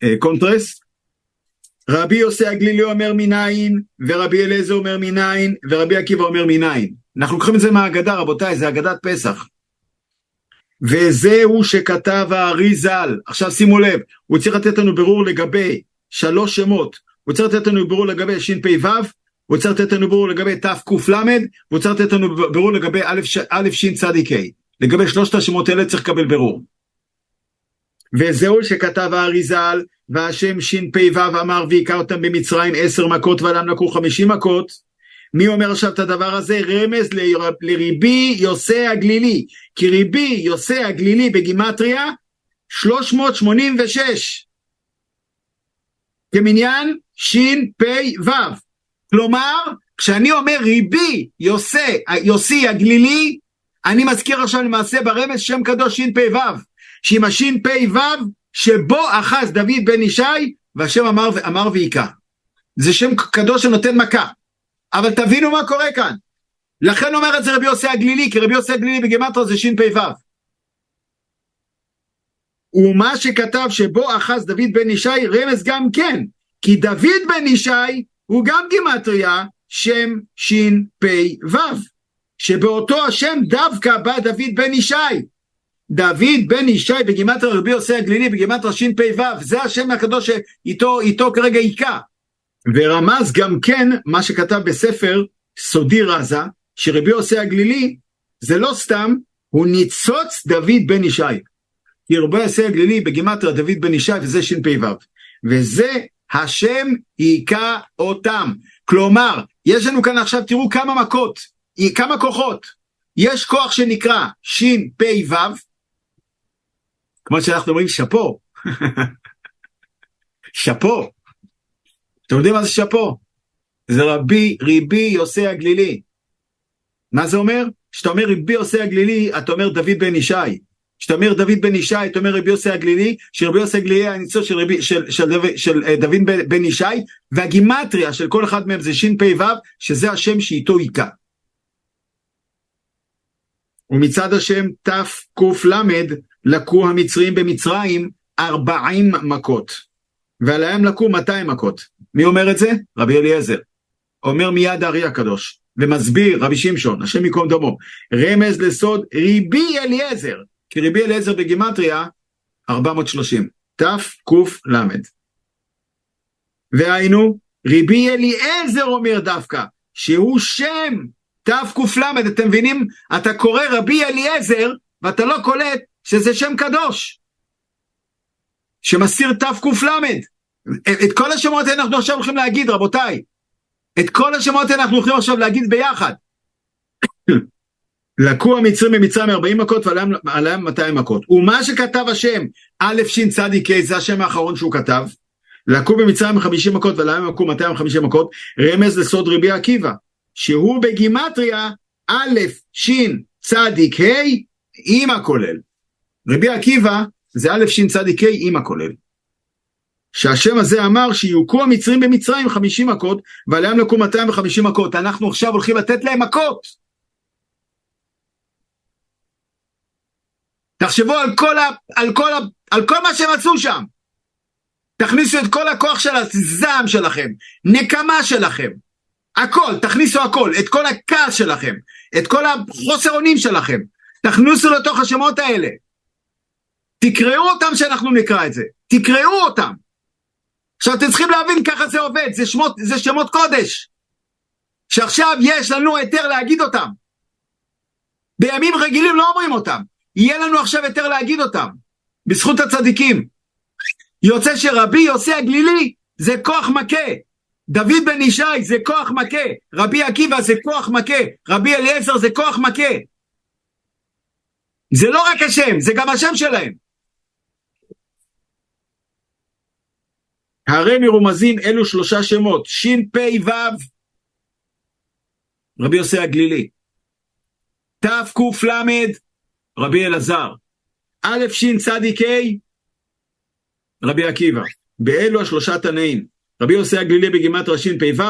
בקונטרס? אמ, רבי יוסי הגלילי אומר מניין, ורבי אליעזר אומר מניין, ורבי עקיבא אומר מניין. אנחנו לוקחים את זה מהאגדה, רבותיי, זה אגדת פסח. וזהו שכתב הארי ז"ל. עכשיו שימו לב, הוא צריך לתת לנו בירור לגבי שלוש שמות. הוא צריך לתת לנו בירור לגבי ש"פ"ו, הוא צריך לתת לנו בירור לגבי תק"ל, והוא צריך לתת לנו בירור לגבי א' ש' צדיק ה'. לגבי שלושת השמות האלה צריך לקבל בירור. וזהו שכתב האריזל, והשם ש"פ"ו אמר והיכה אותם במצרים עשר מכות ועליהם לקחו חמישים מכות. מי אומר עכשיו את הדבר הזה? רמז לריבי יוסי הגלילי. כי ריבי יוסי הגלילי בגימטריה 386. כמניין ש"פ"ו. כלומר, כשאני אומר ריבי יוסי, יוסי הגלילי, אני מזכיר עכשיו למעשה ברמז שם קדוש ש"פ"ו, שעם הש"פ"ו שבו אחז דוד בן ישי, והשם אמר, אמר והיכה. זה שם קדוש שנותן מכה. אבל תבינו מה קורה כאן. לכן אומר את זה רבי יוסי הגלילי, כי רבי יוסי הגלילי בגימטרו זה ש"פ"ו. ומה שכתב שבו אחז דוד בן ישי רמז גם כן, כי דוד בן ישי הוא גם גימטריה שם ש"פ"ו, שבאותו השם דווקא בא דוד בן ישי. דוד בן ישי בגימטריה רבי יוסי הגלילי בגימטריה ש"פ"ו, זה השם הקדוש שאיתו איתו כרגע היכה. ורמז גם כן מה שכתב בספר סודי רזה, שרבי יוסי הגלילי זה לא סתם, הוא ניצוץ דוד בן ישי. כי רבי יוסי הגלילי בגימטריה דוד בן ישי וזה ש"פ"ו. וזה השם היכה אותם. כלומר, יש לנו כאן עכשיו, תראו כמה מכות, כמה כוחות. יש כוח שנקרא ש"פ"ו, כמו שאנחנו אומרים שאפו. <laughs> שאפו. אתם יודעים מה זה שאפו? זה רבי, ריבי יוסי הגלילי. מה זה אומר? כשאתה אומר ריבי יוסי הגלילי, אתה אומר דוד בן ישי. כשאתה אומר דוד בן ישי, אתה אומר רבי יוסי הגלילי, שרבי יוסי הגלילי היה ניצול של, רבי, של, של, של, של אה, דוד בן ישי, והגימטריה של כל אחד מהם זה ש"פ"ו, שזה השם שאיתו היכה. ומצד השם תק"ל לקו המצרים במצרים ארבעים מכות, ועליהם לקו 200 מכות. מי אומר את זה? רבי אליעזר. אומר מיד הארי הקדוש, ומסביר רבי שמשון, השם ייקום דמו, רמז לסוד ריבי אליעזר, כי ריבי אליעזר בגימטריה 430, תק"ל. והיינו, ריבי אליעזר אומר דווקא, שהוא שם תק"ל, אתם מבינים? אתה קורא רבי אליעזר, ואתה לא קולט שזה שם קדוש, שמסיר תק"ל. את כל השמות האלה אנחנו עכשיו הולכים להגיד, רבותיי. את כל השמות האלה אנחנו הולכים עכשיו להגיד ביחד. <coughs> לקו המצרים במצרים 40 מכות ועליהם 200 מכות. ומה שכתב השם, א' ש' ה', זה השם האחרון שהוא כתב, לקו במצרים 50 מכות ועליהם לקו 250 מכות, רמז לסוד רבי עקיבא, שהוא בגימטריה א' ש' צדיק ה' עם הכולל. רבי עקיבא זה א' ש' צדיק ה' עם הכולל. שהשם הזה אמר שיוכו המצרים במצרים 50 מכות ועליהם לקו 250 מכות. אנחנו עכשיו הולכים לתת להם מכות. תחשבו על כל, ה, על, כל ה, על כל מה שהם עשו שם. תכניסו את כל הכוח של הזעם שלכם, נקמה שלכם, הכל, תכניסו הכל, את כל הכעס שלכם, את כל החוסר אונים שלכם, תכניסו לתוך השמות האלה. תקראו אותם שאנחנו נקרא את זה, תקראו אותם. עכשיו אתם צריכים להבין ככה זה עובד, זה שמות, זה שמות קודש. שעכשיו יש לנו היתר להגיד אותם. בימים רגילים לא אומרים אותם. יהיה לנו עכשיו יותר להגיד אותם, בזכות הצדיקים. יוצא שרבי יוסי הגלילי זה כוח מכה, דוד בן ישי זה כוח מכה, רבי עקיבא זה כוח מכה, רבי אליעזר זה כוח מכה. זה לא רק השם, זה גם השם שלהם. הרי מרומזים אלו שלושה שמות, שפ"ו, רבי יוסי הגלילי, תק"ל, רבי אלעזר, א' ש' צדיק ה', רבי עקיבא. באלו השלושה תנאים. רבי יוסי הגלילי בגימטריה שפ"ו,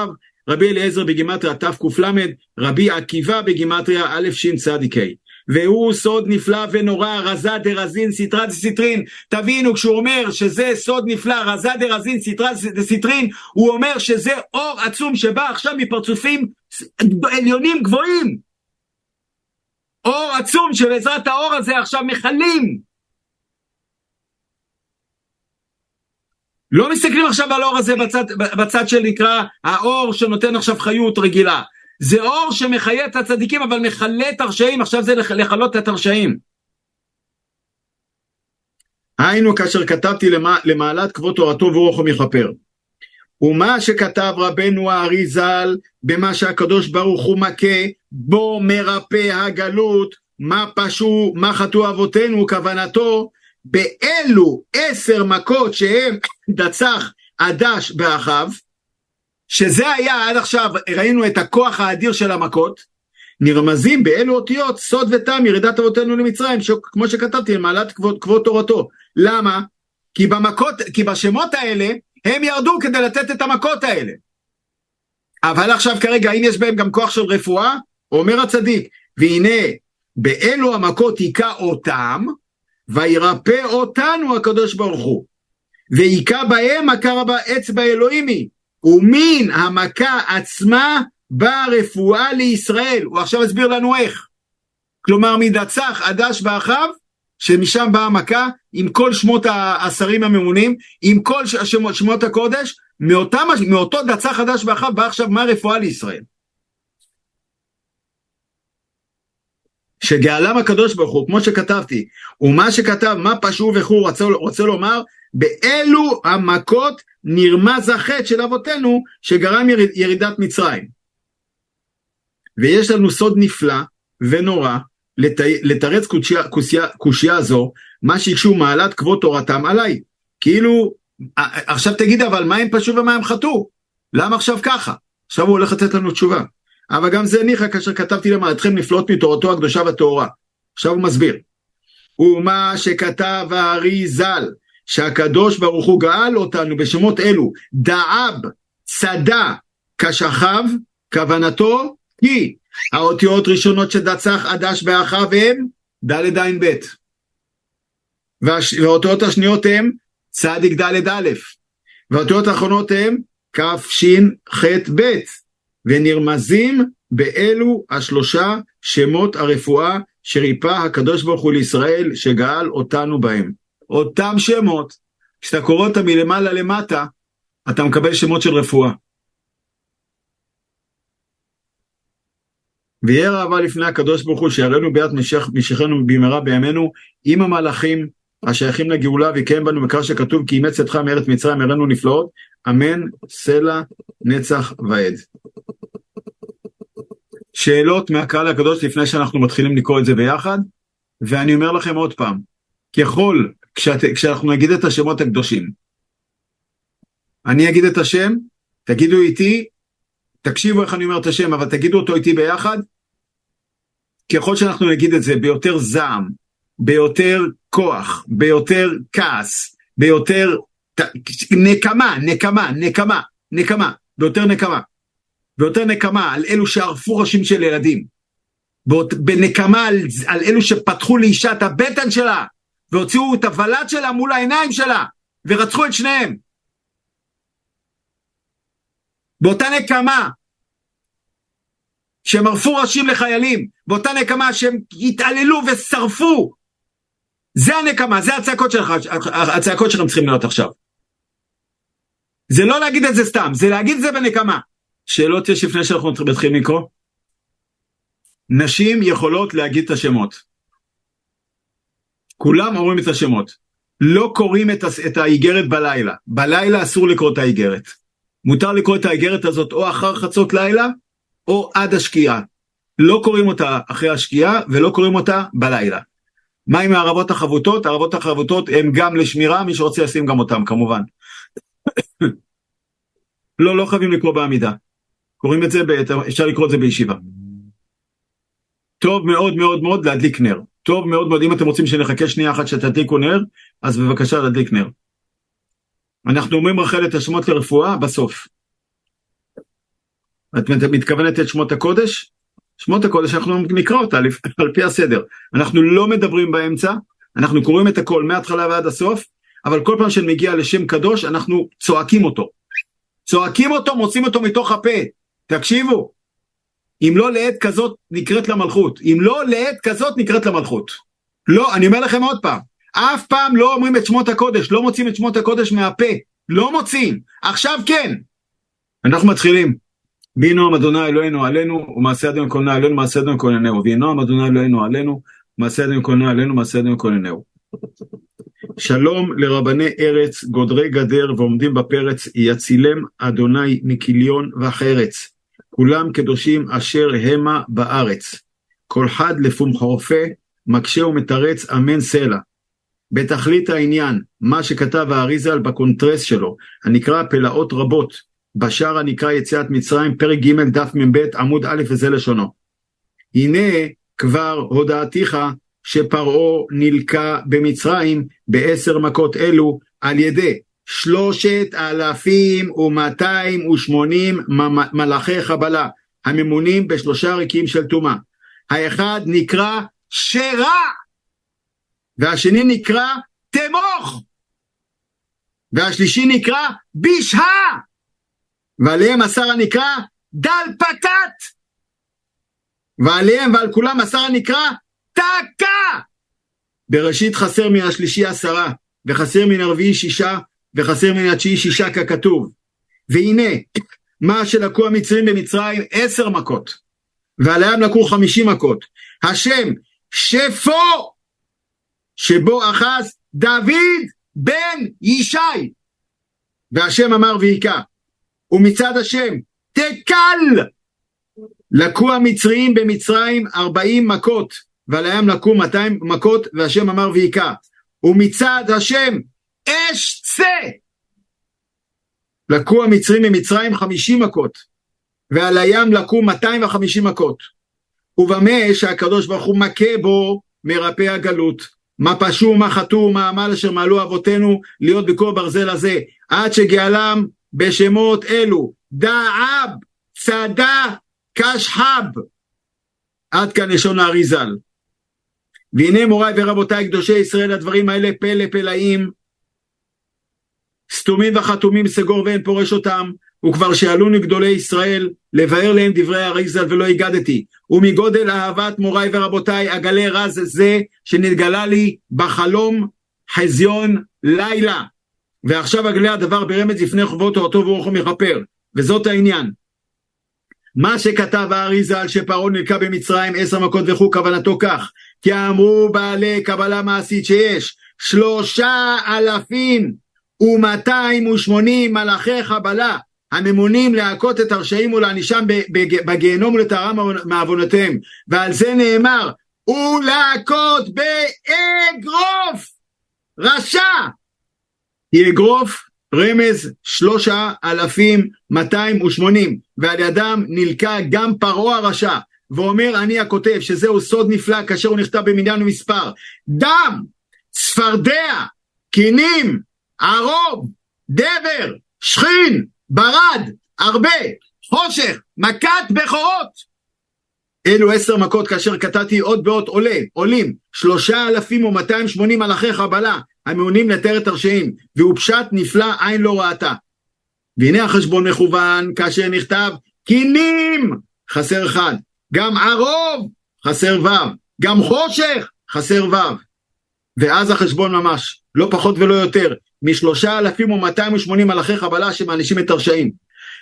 רבי אליעזר בגימטריה תק"ל, רבי עקיבא בגימטריה א' ש' צדיק ה'. והוא סוד נפלא ונורא, רזא דרזין סתרא דסתרין. תבינו, כשהוא אומר שזה סוד נפלא, רזא דרזין סתרא דסתרין, הוא אומר שזה אור עצום שבא עכשיו מפרצופים עליונים גבוהים. אור עצום שבעזרת האור הזה עכשיו מכלים. לא מסתכלים עכשיו על האור הזה בצד, בצד שנקרא האור שנותן עכשיו חיות רגילה. זה אור שמחיה את הצדיקים אבל מכלה את הרשעים, עכשיו זה לכלות את הרשעים. היינו כאשר כתבתי למעלת כבוד תורתו ורוחו מכפר. ומה שכתב רבנו הארי ז"ל במה שהקדוש ברוך הוא מכה בו מרפא הגלות מה פשעו מה חטאו אבותינו כוונתו באלו עשר מכות שהם דצח עדש באחיו שזה היה עד עכשיו ראינו את הכוח האדיר של המכות נרמזים באלו אותיות סוד וטעם ירידת אבותינו למצרים כמו שכתבתי למעלת כבוד, כבוד תורתו למה? כי במכות כי בשמות האלה הם ירדו כדי לתת את המכות האלה. אבל עכשיו כרגע, האם יש בהם גם כוח של רפואה? אומר הצדיק, והנה, באלו המכות היכה אותם, וירפא אותנו הקדוש ברוך הוא. והיכה בהם מכה באצבע אלוהימי, ומן המכה עצמה באה רפואה לישראל. הוא עכשיו הסביר לנו איך. כלומר, מדצח עדש באחיו, שמשם באה המכה עם כל שמות השרים הממונים, עם כל שמות, שמות הקודש, מאותם, מאותו דצה חדש באחיו בא עכשיו מה רפואה לישראל. שגאלם הקדוש ברוך הוא, כמו שכתבתי, ומה שכתב, מה פשעו וכו', רוצה, רוצה לומר, באלו המכות נרמז החטא של אבותינו שגרם יריד, ירידת מצרים. ויש לנו סוד נפלא ונורא, לתרץ קושייה זו, מה שהקשו מעלת כבוד תורתם עליי. כאילו, עכשיו תגיד אבל מה הם פשעו ומה הם חטאו? למה עכשיו ככה? עכשיו הוא הולך לתת לנו תשובה. אבל גם זה ניחא כאשר כתבתי למעלתכם נפלאות מתורתו הקדושה והטהורה. עכשיו הוא מסביר. ומה שכתב הארי ז"ל, שהקדוש ברוך הוא גאל אותנו בשמות אלו, דאב, צדה, כשכב, כוונתו כי האותיות ראשונות שדצח עדש באחיו הם ד' ע' ב'. והאותיות השניות הן צדיק ד' א', והאותיות האחרונות הן כ"ש-ח' ב', ונרמזים באלו השלושה שמות הרפואה שריפא הקדוש ברוך הוא לישראל שגאל אותנו בהם. אותם שמות, כשאתה קורא אותם מלמעלה למטה, אתה מקבל שמות של רפואה. ויהיה ראווה לפני הקדוש ברוך הוא שיראנו ביד משיחנו במהרה בימינו עם המלאכים השייכים לגאולה ויקיים בנו מקרא שכתוב כי אימץ אתך מארץ מצרים הראינו נפלאות. אמן. סלע נצח ועד. שאלות מהקהל הקדוש לפני שאנחנו מתחילים לקרוא את זה ביחד, ואני אומר לכם עוד פעם, ככל, כשאת, כשאנחנו נגיד את השמות הקדושים, אני אגיד את השם, תגידו איתי, תקשיבו איך אני אומר את השם, אבל תגידו אותו איתי ביחד, ככל שאנחנו נגיד את זה ביותר זעם, ביותר כוח, ביותר כעס, ביותר נקמה, נקמה, נקמה, נקמה, ביותר נקמה, ביותר נקמה על אלו שערפו ראשים של ילדים, בנקמה על, על אלו שפתחו לאישה את הבטן שלה והוציאו את הוולד שלה מול העיניים שלה ורצחו את שניהם. באותה נקמה שהם ערפו ראשים לחיילים, באותה נקמה שהם התעללו ושרפו. זה הנקמה, זה הצעקות שלך, הצעקות שלכם צריכים להיות עכשיו. זה לא להגיד את זה סתם, זה להגיד את זה בנקמה. שאלות יש לפני שאנחנו מתחילים לקרוא? נשים יכולות להגיד את השמות. כולם אומרים את השמות. לא קוראים את האיגרת בלילה. בלילה אסור לקרוא את האיגרת. מותר לקרוא את האיגרת הזאת או אחר חצות לילה, או עד השקיעה. לא קוראים אותה אחרי השקיעה ולא קוראים אותה בלילה. מה עם הערבות החבוטות? הערבות החבוטות הן גם לשמירה, מי שרוצה לשים גם אותן כמובן. <coughs> לא, לא חייבים לקרוא בעמידה. קוראים את זה, אפשר לקרוא את זה בישיבה. טוב מאוד מאוד מאוד להדליק נר. טוב מאוד מאוד, אם אתם רוצים שנחכה שנייה אחת שתדליקו נר, אז בבקשה להדליק נר. אנחנו אומרים רחל את השמות לרפואה בסוף. את מתכוונת את שמות הקודש? שמות הקודש אנחנו נקרא אותה על פי הסדר. אנחנו לא מדברים באמצע, אנחנו קוראים את הכל מההתחלה ועד הסוף, אבל כל פעם שנגיע לשם קדוש אנחנו צועקים אותו. צועקים אותו, מוצאים אותו מתוך הפה. תקשיבו, אם לא לעת כזאת נקראת למלכות, אם לא לעת כזאת נקראת למלכות. לא, אני אומר לכם עוד פעם, אף פעם לא אומרים את שמות הקודש, לא מוצאים את שמות הקודש מהפה, לא מוצאים, עכשיו כן. אנחנו מתחילים. בי נועם אדוני אלוהינו עלינו, ומעשה ידינו קולנה עלינו, מעשה ידינו קולנהו. ויהי נועם אדוני אלוהינו עלינו, ומעשה ידינו קולנה עלינו, מעשה ידינו קולנהו. שלום לרבני ארץ, גודרי גדר ועומדים בפרץ, יצילם אדוני מכיליון וחרץ. כולם קדושים אשר המה בארץ. כל חד לפום חורפה, מקשה ומתרץ, אמן סלע. בתכלית העניין, מה שכתב האריזל בקונטרס שלו, הנקרא פלאות רבות, בשער הנקרא יציאת מצרים, פרק ג' דף מ"ב עמוד א' וזה לשונו. הנה כבר הודעתיך שפרעה נלקה במצרים בעשר מכות אלו על ידי שלושת אלפים ומאתיים ושמונים מלאכי חבלה הממונים בשלושה ריקים של טומאה. האחד נקרא שרע והשני נקרא תמוך והשלישי נקרא בשהה ועליהם השר הנקרא דל פתת ועליהם ועל כולם השר הנקרא תקה בראשית חסר מן השלישי עשרה וחסר מן הרביעי שישה וחסר מן התשיעי שישה ככתוב. והנה, מה שלקו המצרים במצרים עשר מכות, ועליהם לקו חמישים מכות. השם שפו, שבו אחז דוד בן ישי. והשם אמר והיכה, ומצד השם תקל. לקו המצרים במצרים ארבעים מכות, ועליהם לקו מאתיים מכות, והשם אמר והיכה. ומצד השם אש צא! לקו המצרים ממצרים חמישים מכות, ועל הים מאתיים וחמישים מכות. ובמה שהקדוש ברוך הוא מכה בו מרפא הגלות. מה פשעו, מה חטאו, מה עמל אשר מעלו אבותינו להיות בכור ברזל הזה, עד שגאלם בשמות אלו, דעב, צדה, קשחב. עד כאן לשון האריזל. והנה מוריי ורבותיי קדושי ישראל הדברים האלה פלא פלאים סתומים וחתומים סגור ואין פורש אותם, וכבר שאלוני גדולי ישראל לבאר להם דברי אריזל ולא הגדתי, ומגודל אהבת מוריי ורבותיי אגלה רז זה שנתגלה לי בחלום חזיון לילה. ועכשיו אגלה הדבר ברמז לפני חובות תורתו ורוחו מכפר, וזאת העניין. מה שכתב האריזה על שפרעה נלקה במצרים עשר מכות וכו' כוונתו כך כי אמרו בעלי קבלה מעשית שיש שלושה אלפים ומאתיים ושמונים מלאכי חבלה הממונים להכות את הרשעים ולהענישם בגיהנום ולטהרם מעוונותיהם. ועל זה נאמר ולהכות באגרוף רשע. כי אגרוף רמז שלושה אלפים מאתיים ושמונים ועל ידם נלקה גם פרעה הרשע ואומר אני הכותב שזהו סוד נפלא כאשר הוא נכתב במניין ומספר. דם, צפרדע, קינים, ערוב, דבר, שכין, ברד, הרבה, חושך, מכת בכורות אלו עשר מכות כאשר קטעתי עוד באות עולה, עולים, שלושה אלפים ומאתיים שמונים מלאכי חבלה, המעונים לתאר את הרשעים, והוא פשט נפלא עין לא ראתה. והנה החשבון מכוון כאשר נכתב קינים, חסר אחד, גם ערוב, חסר ו', גם חושך, חסר ו'. ואז החשבון ממש, לא פחות ולא יותר, משלושה אלפים ומאתיים ושמונים מלאכי חבלה שמענישים את הרשעים.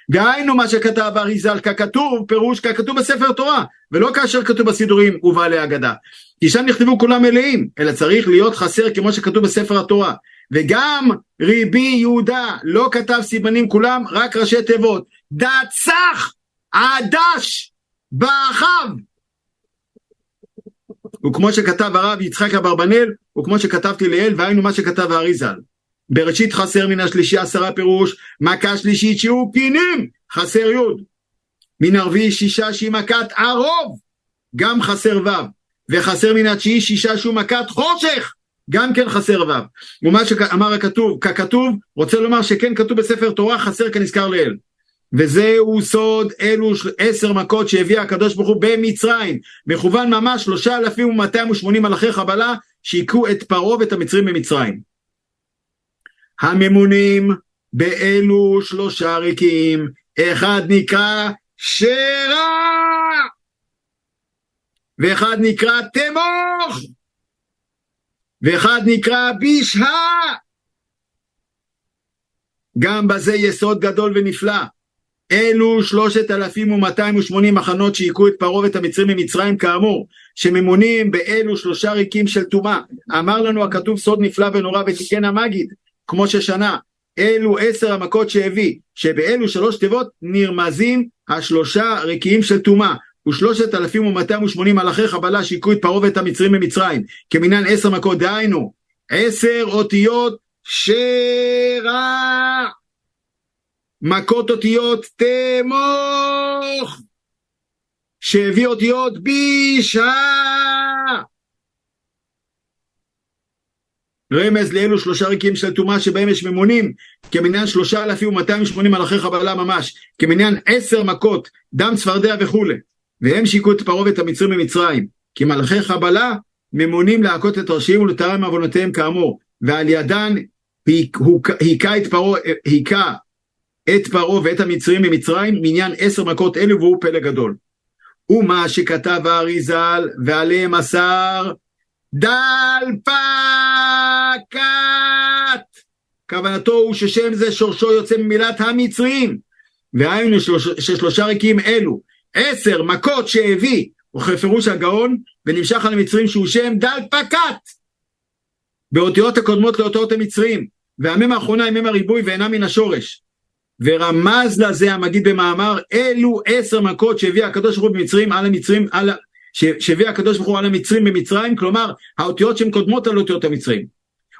והיינו מה שכתב אריזל ככתוב, פירוש ככתוב בספר תורה, ולא כאשר כתוב בסידורים ובעלי אגדה. כי שם נכתבו כולם מלאים, אלא צריך להיות חסר כמו שכתוב בספר התורה. וגם ריבי יהודה לא כתב סימנים כולם, רק ראשי תיבות. דצח עדש באחיו. וכמו שכתב הרב יצחק אברבנאל, וכמו שכתבתי לאל, והיינו מה שכתב האריזל. בראשית חסר מן השלישי עשרה פירוש, מכה שלישית שהוא קינים, חסר י'. מן הרביעי שישה שהיא מכת ערוב, גם חסר ו'. וחסר מן התשיעי שישה שהוא מכת חושך, גם כן חסר ו'. ומה שאמר הכתוב, ככתוב, רוצה לומר שכן כתוב בספר תורה, חסר כנזכר לאל. וזהו סוד אלו עשר מכות שהביא הקדוש ברוך הוא במצרים, מכוון ממש שלושה אלפים ומאתיים ושמונים מלאכי חבלה שהיכו את פרעה ואת המצרים במצרים. הממונים באלו שלושה ריקים, אחד נקרא שרע, ואחד נקרא תמוך, ואחד נקרא בשהה. גם בזה יסוד גדול ונפלא. אלו שלושת אלפים ומאתיים ושמונים מחנות שהיכו את פרעה ואת המצרים ממצרים כאמור, שממונים באלו שלושה ריקים של טומאה. אמר לנו הכתוב סוד נפלא ונורא ותיקן המגיד, כמו ששנה. אלו עשר המכות שהביא, שבאלו שלוש תיבות נרמזים השלושה ריקיים של טומאה. ושלושת אלפים ומאתיים ושמונים מלאכי חבלה שהיכו את פרעה ואת המצרים ממצרים, כמניין עשר מכות, דהיינו, עשר אותיות שרע. מכות אותיות תמוך, שהביא אותיות בישה. רמז לאלו שלושה ריקים של טומאה שבהם יש ממונים כמניין שלושה אלפים ומאתיים ושמונים מלאכי חבלה ממש כמניין עשר מכות דם צפרדע וכולי והם שיקו את פרעה ואת המצרים ממצרים כי מלאכי חבלה ממונים להכות את ראשיים ולתאר מעוונותיהם כאמור. ועל ידן היכה את פרעה היכה את פרעה ואת המצרים ממצרים מניין עשר מכות אלו והוא פלא גדול. ומה שכתב האריזל ועליהם אסר דל פקת. כוונתו הוא ששם זה שורשו יוצא ממילת המצרים. והיינו ששלושה ריקים אלו, עשר מכות שהביא, וכפירוש הגאון, ונמשך על המצרים שהוא שם דל פקת. באותיות הקודמות לאותיות המצרים, והמם האחרונה היא מם הריבוי ואינה מן השורש. ורמז לזה המגיד במאמר, אלו עשר מכות שהביא הקדוש ברוך הוא במצרים על המצרים, על, שהביא הקדוש ברוך הוא על המצרים במצרים, כלומר האותיות שהן קודמות על אותיות המצרים.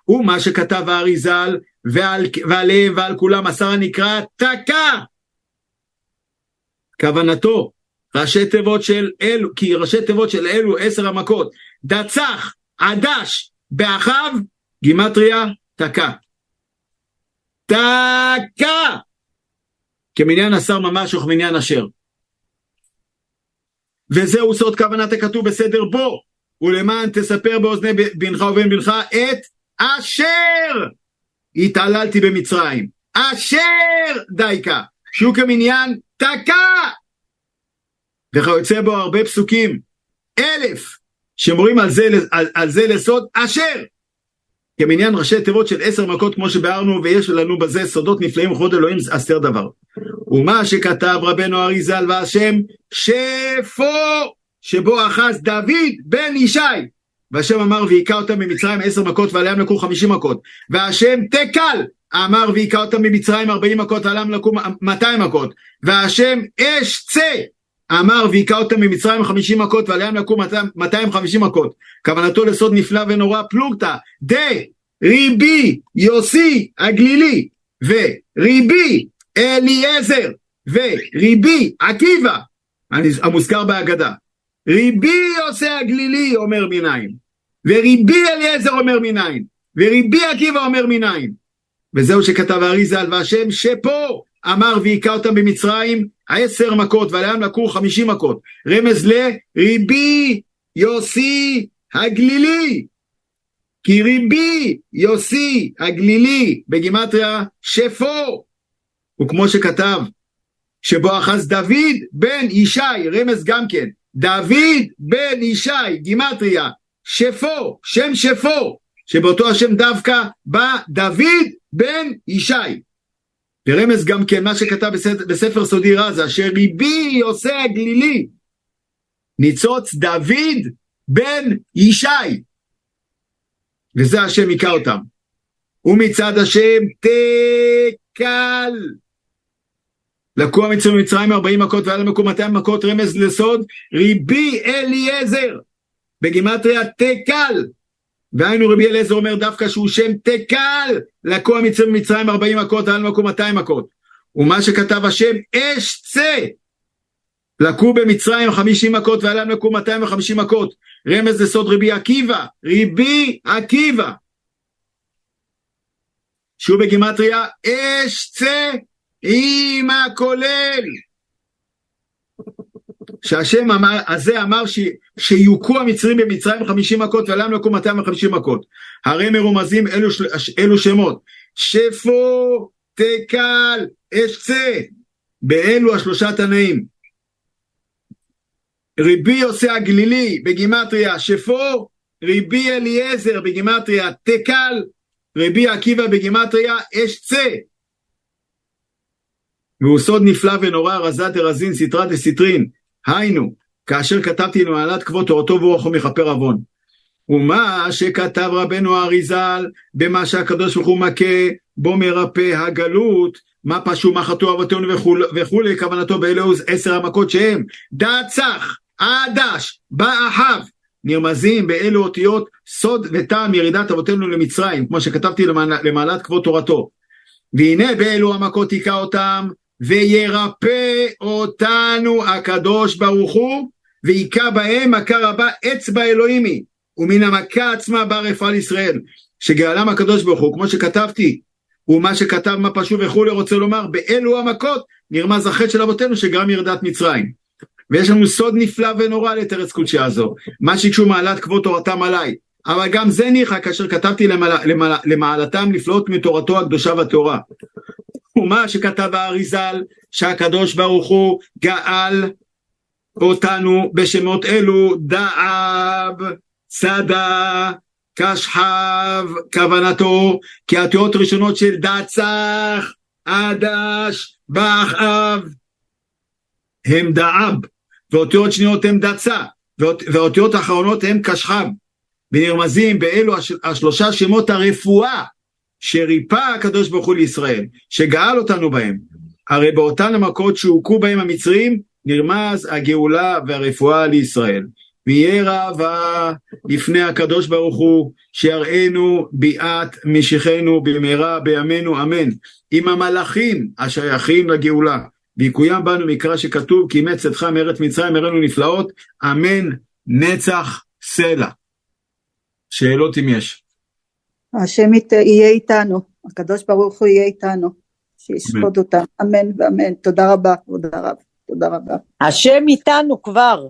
ומה שכתב האריזל ועל, ועליהם ועל כולם השר הנקרא תקע. כוונתו ראשי תיבות של אלו, כי ראשי תיבות של אלו עשר המכות, דצח, עדש, באחיו, גימטריה, תקע. תקע! כמניין השר ממש וכמניין אשר. וזהו סוד כוונת הכתוב בסדר בו, ולמען תספר באוזני בנך ובן בנך את אשר התעללתי במצרים, אשר דייקה, שהוא כמניין תקע, וכיוצא בו הרבה פסוקים, אלף, שמורים על זה, על, על זה לסוד אשר, כמניין ראשי תיבות של עשר מכות כמו שביארנו ויש לנו בזה סודות נפלאים וכבוד אלוהים אסתר דבר. ומה שכתב רבנו אריזל והשם שפו שבו אחז דוד בן ישי. והשם אמר והיכה אותם ממצרים עשר מכות ועליהם לקחו חמישים מכות והשם תקל אמר והיכה אותם במצרים 40 מכות, עלם לקום 200 מכות, והשם אש צא, אמר והיכה אותם במצרים 50 מכות, ועליהם לקום 250 מכות. כוונתו לסוד נפלא ונורא פלוגתא, דה ריבי יוסי הגלילי, וריבי אליעזר, וריבי עקיבא, המוזכר בהגדה. ריבי יוסי הגלילי אומר מניין, וריבי אליעזר אומר מניין, וריבי עקיבא אומר מניין. וזהו שכתב האריזה על והשם שפה אמר והיכה אותם במצרים עשר מכות ועליהם לקחו חמישים מכות. רמז לריבי יוסי הגלילי. כי ריבי יוסי הגלילי בגימטריה שפו. וכמו שכתב שבו אחז דוד בן ישי, רמז גם כן, דוד בן ישי, גימטריה, שפו, שם שפו, שבאותו השם דווקא בא דוד בן ישי. ורמז גם כן מה שכתב בספר, בספר סודי רזה, אשר ריבי עושה הגלילי, ניצוץ דוד בן ישי. וזה השם היכה אותם. ומצד השם תקל. לקוע מצרים ממצרים 40 מכות ועל המקום 200 מכות רמז לסוד ריבי אליעזר בגימטריה תקל. והיינו רבי אליעזר אומר דווקא שהוא שם תקל לקוע מצרים ממצרים 40 מכות ועל המקום 200 מכות. ומה שכתב השם אש צא לקו במצרים 50 מכות ועל המקום 250 מכות. רמז לסוד רבי עקיבא ריבי עקיבא. שהוא בגימטריה אש צא עם הכולל. שהשם אמר, הזה אמר ש, שיוכו המצרים במצרים 50 מכות ולם לקום 250 מכות. הרי מרומזים אלו, אלו שמות. שפו תקל אשצה. באלו השלושה תנאים. רבי יוסי הגלילי בגימטריה שפו, רבי אליעזר בגימטריה תקל, רבי עקיבא בגימטריה אשצה. והוא סוד נפלא ונורא רזא דרזין סתרא דסתרין, היינו, כאשר כתבתי למעלת כבוד תורתו ורוחו מכפר עוון. ומה שכתב רבנו האריזל, במה שהקדוש ברוך הוא מכה, בו מרפא הגלות, מה פשעו מה חטאו אבותינו וכולי, כוונתו באלו עשר המכות שהם דצח, עדש, באחיו, נרמזים באלו אותיות סוד וטעם ירידת אבותינו למצרים, כמו שכתבתי למעלת כבוד תורתו. והנה באלו המכות היכה אותם, וירפא אותנו הקדוש ברוך הוא, והיכה בהם מכה רבה אצבע אלוהימי, ומן המכה עצמה בא רפואה לישראל, שגאלם הקדוש ברוך הוא, כמו שכתבתי, ומה שכתב מה פשוט וכולי רוצה לומר, באלו המכות נרמז החטא של אבותינו שגרם ירדת מצרים. ויש לנו סוד נפלא ונורא לתרץ קודשי הזו, מה שהקשו מעלת כבוד תורתם עליי, אבל גם זה ניחא כאשר כתבתי למעל, למעל, למעלתם נפלאות מתורתו הקדושה והטהורה. ומה שכתב האריזל, שהקדוש ברוך הוא גאל אותנו בשמות אלו דאב, צדה, קשחב, כוונתו, כי האותיות הראשונות של דצח, עדש, באחאב, הם דאב, ואותיות שניות הם דצה, והאותיות האחרונות הם קשחב, ונרמזים באלו השלושה שמות הרפואה שריפא הקדוש ברוך הוא לישראל, שגאל אותנו בהם. הרי באותן המכות שהוכו בהם המצרים, נרמז הגאולה והרפואה לישראל. ויהיה ראווה לפני הקדוש ברוך הוא, שיראנו ביאת משיחנו במהרה בימינו אמן. עם המלאכים השייכים לגאולה. ויקוים בנו מקרא שכתוב, כי אימץ צאתך מארץ מצרים הראינו נפלאות, אמן נצח סלע. שאלות אם יש. השם יהיה איתנו, הקדוש ברוך הוא יהיה איתנו, שישפוט אותם, אמן ואמן, תודה רבה, כבוד הרב, תודה רבה. השם איתנו כבר.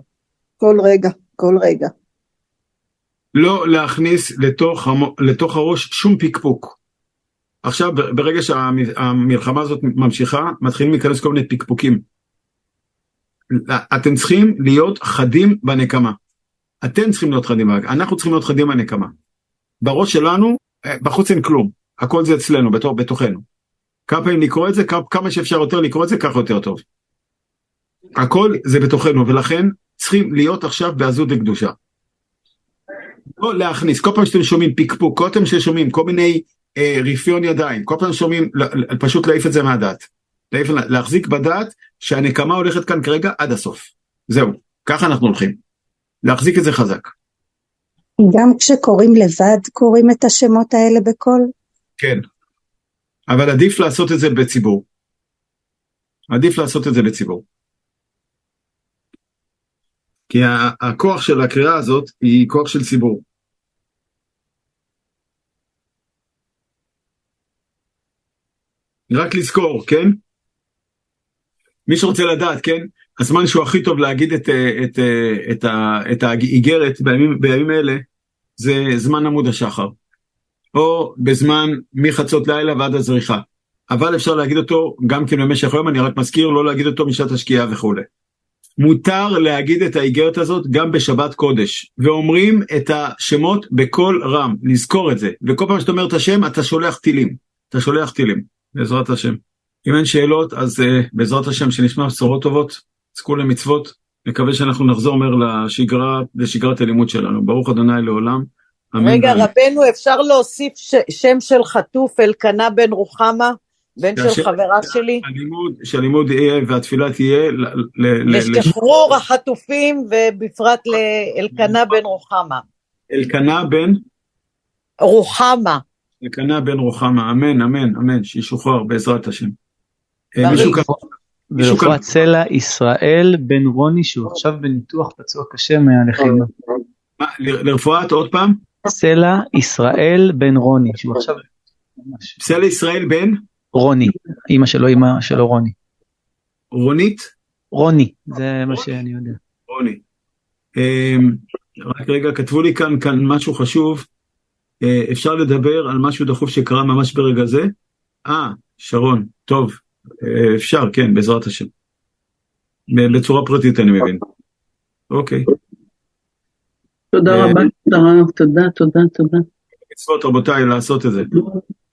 כל רגע, כל רגע. לא להכניס לתוך, לתוך הראש שום פקפוק. עכשיו, ברגע שהמלחמה הזאת ממשיכה, מתחילים להיכנס כל מיני פקפוקים. אתם צריכים להיות חדים בנקמה. אתם צריכים להיות חדים, אנחנו צריכים להיות חדים בנקמה. בראש שלנו בחוץ אין כלום, הכל זה אצלנו, בתוך, בתוכנו. כמה פעמים לקרוא את זה, כמה שאפשר יותר לקרוא את זה, ככה יותר טוב. הכל זה בתוכנו, ולכן צריכים להיות עכשיו בעזות וקדושה. לא להכניס, כל פעם שאתם שומעים פקפוק, כל פעם שאתם שומעים כל מיני אה, רפיון ידיים, כל פעם שומעים, פשוט להעיף את זה מהדעת. להעיף, להחזיק בדעת שהנקמה הולכת כאן כרגע עד הסוף. זהו, ככה אנחנו הולכים. להחזיק את זה חזק. גם כשקוראים לבד קוראים את השמות האלה בקול? כן. אבל עדיף לעשות את זה בציבור. עדיף לעשות את זה בציבור. כי הכוח של הקריאה הזאת היא כוח של ציבור. רק לזכור, כן? מי שרוצה לדעת, כן? הזמן שהוא הכי טוב להגיד את, את, את, את האיגרת בימים, בימים אלה זה זמן עמוד השחר. או בזמן מחצות לילה ועד הזריחה. אבל אפשר להגיד אותו גם כן במשך היום, אני רק מזכיר לא להגיד אותו משעת השקיעה וכולי. מותר להגיד את האיגרת הזאת גם בשבת קודש, ואומרים את השמות בקול רם, לזכור את זה. וכל פעם שאתה אומר את השם אתה שולח טילים, אתה שולח טילים, בעזרת השם. אם אין שאלות, אז uh, בעזרת השם שנשמע בשורות טובות, זכו למצוות, נקווה שאנחנו נחזור מהר לשגרה, לשגרת הלימוד שלנו. ברוך אדוני לעולם. אמן רגע, ואמן. רבנו, אפשר להוסיף ש- שם של חטוף, אלקנה בן רוחמה, בן של כאשר- חברה שלי, הלימוד, שהלימוד יהיה והתפילה תהיה ל- ל- ל- לשחרור החטופים, ובפרט לאלקנה בן רוחמה. אלקנה בן, רוחמה. אלקנה בן רוחמה, אמן, אמן, אמן, שישוחרר בעזרת השם. אה. מישהו כאן, ורפואת סלע ישראל בן רוני שהוא עכשיו בניתוח פצוע קשה מהלחימה. לרפואת עוד פעם, סלע ישראל בן רוני שהוא עכשיו פסל ישראל בן רוני אימא שלו אימא שלו רוני רונית, רוני זה מה שאני יודע. רוני. אמ, רק רגע, כתבו לי כאן, כאן משהו חשוב, אה, אפשר לדבר על משהו דחוף שקרה ממש ברגע זה? אה, שרון, טוב, אפשר, כן, בעזרת השם. בצורה פרטית אני מבין. אוקיי. תודה אה, רבה, תודה תודה, תודה. מצוות רבותיי לעשות את זה,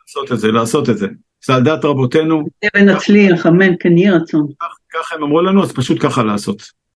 לעשות את זה, לעשות את זה. זה על דעת רבותינו, ונצליח, אמן, כן יהי רצון. ככה הם אמרו לנו, אז פשוט ככה לעשות.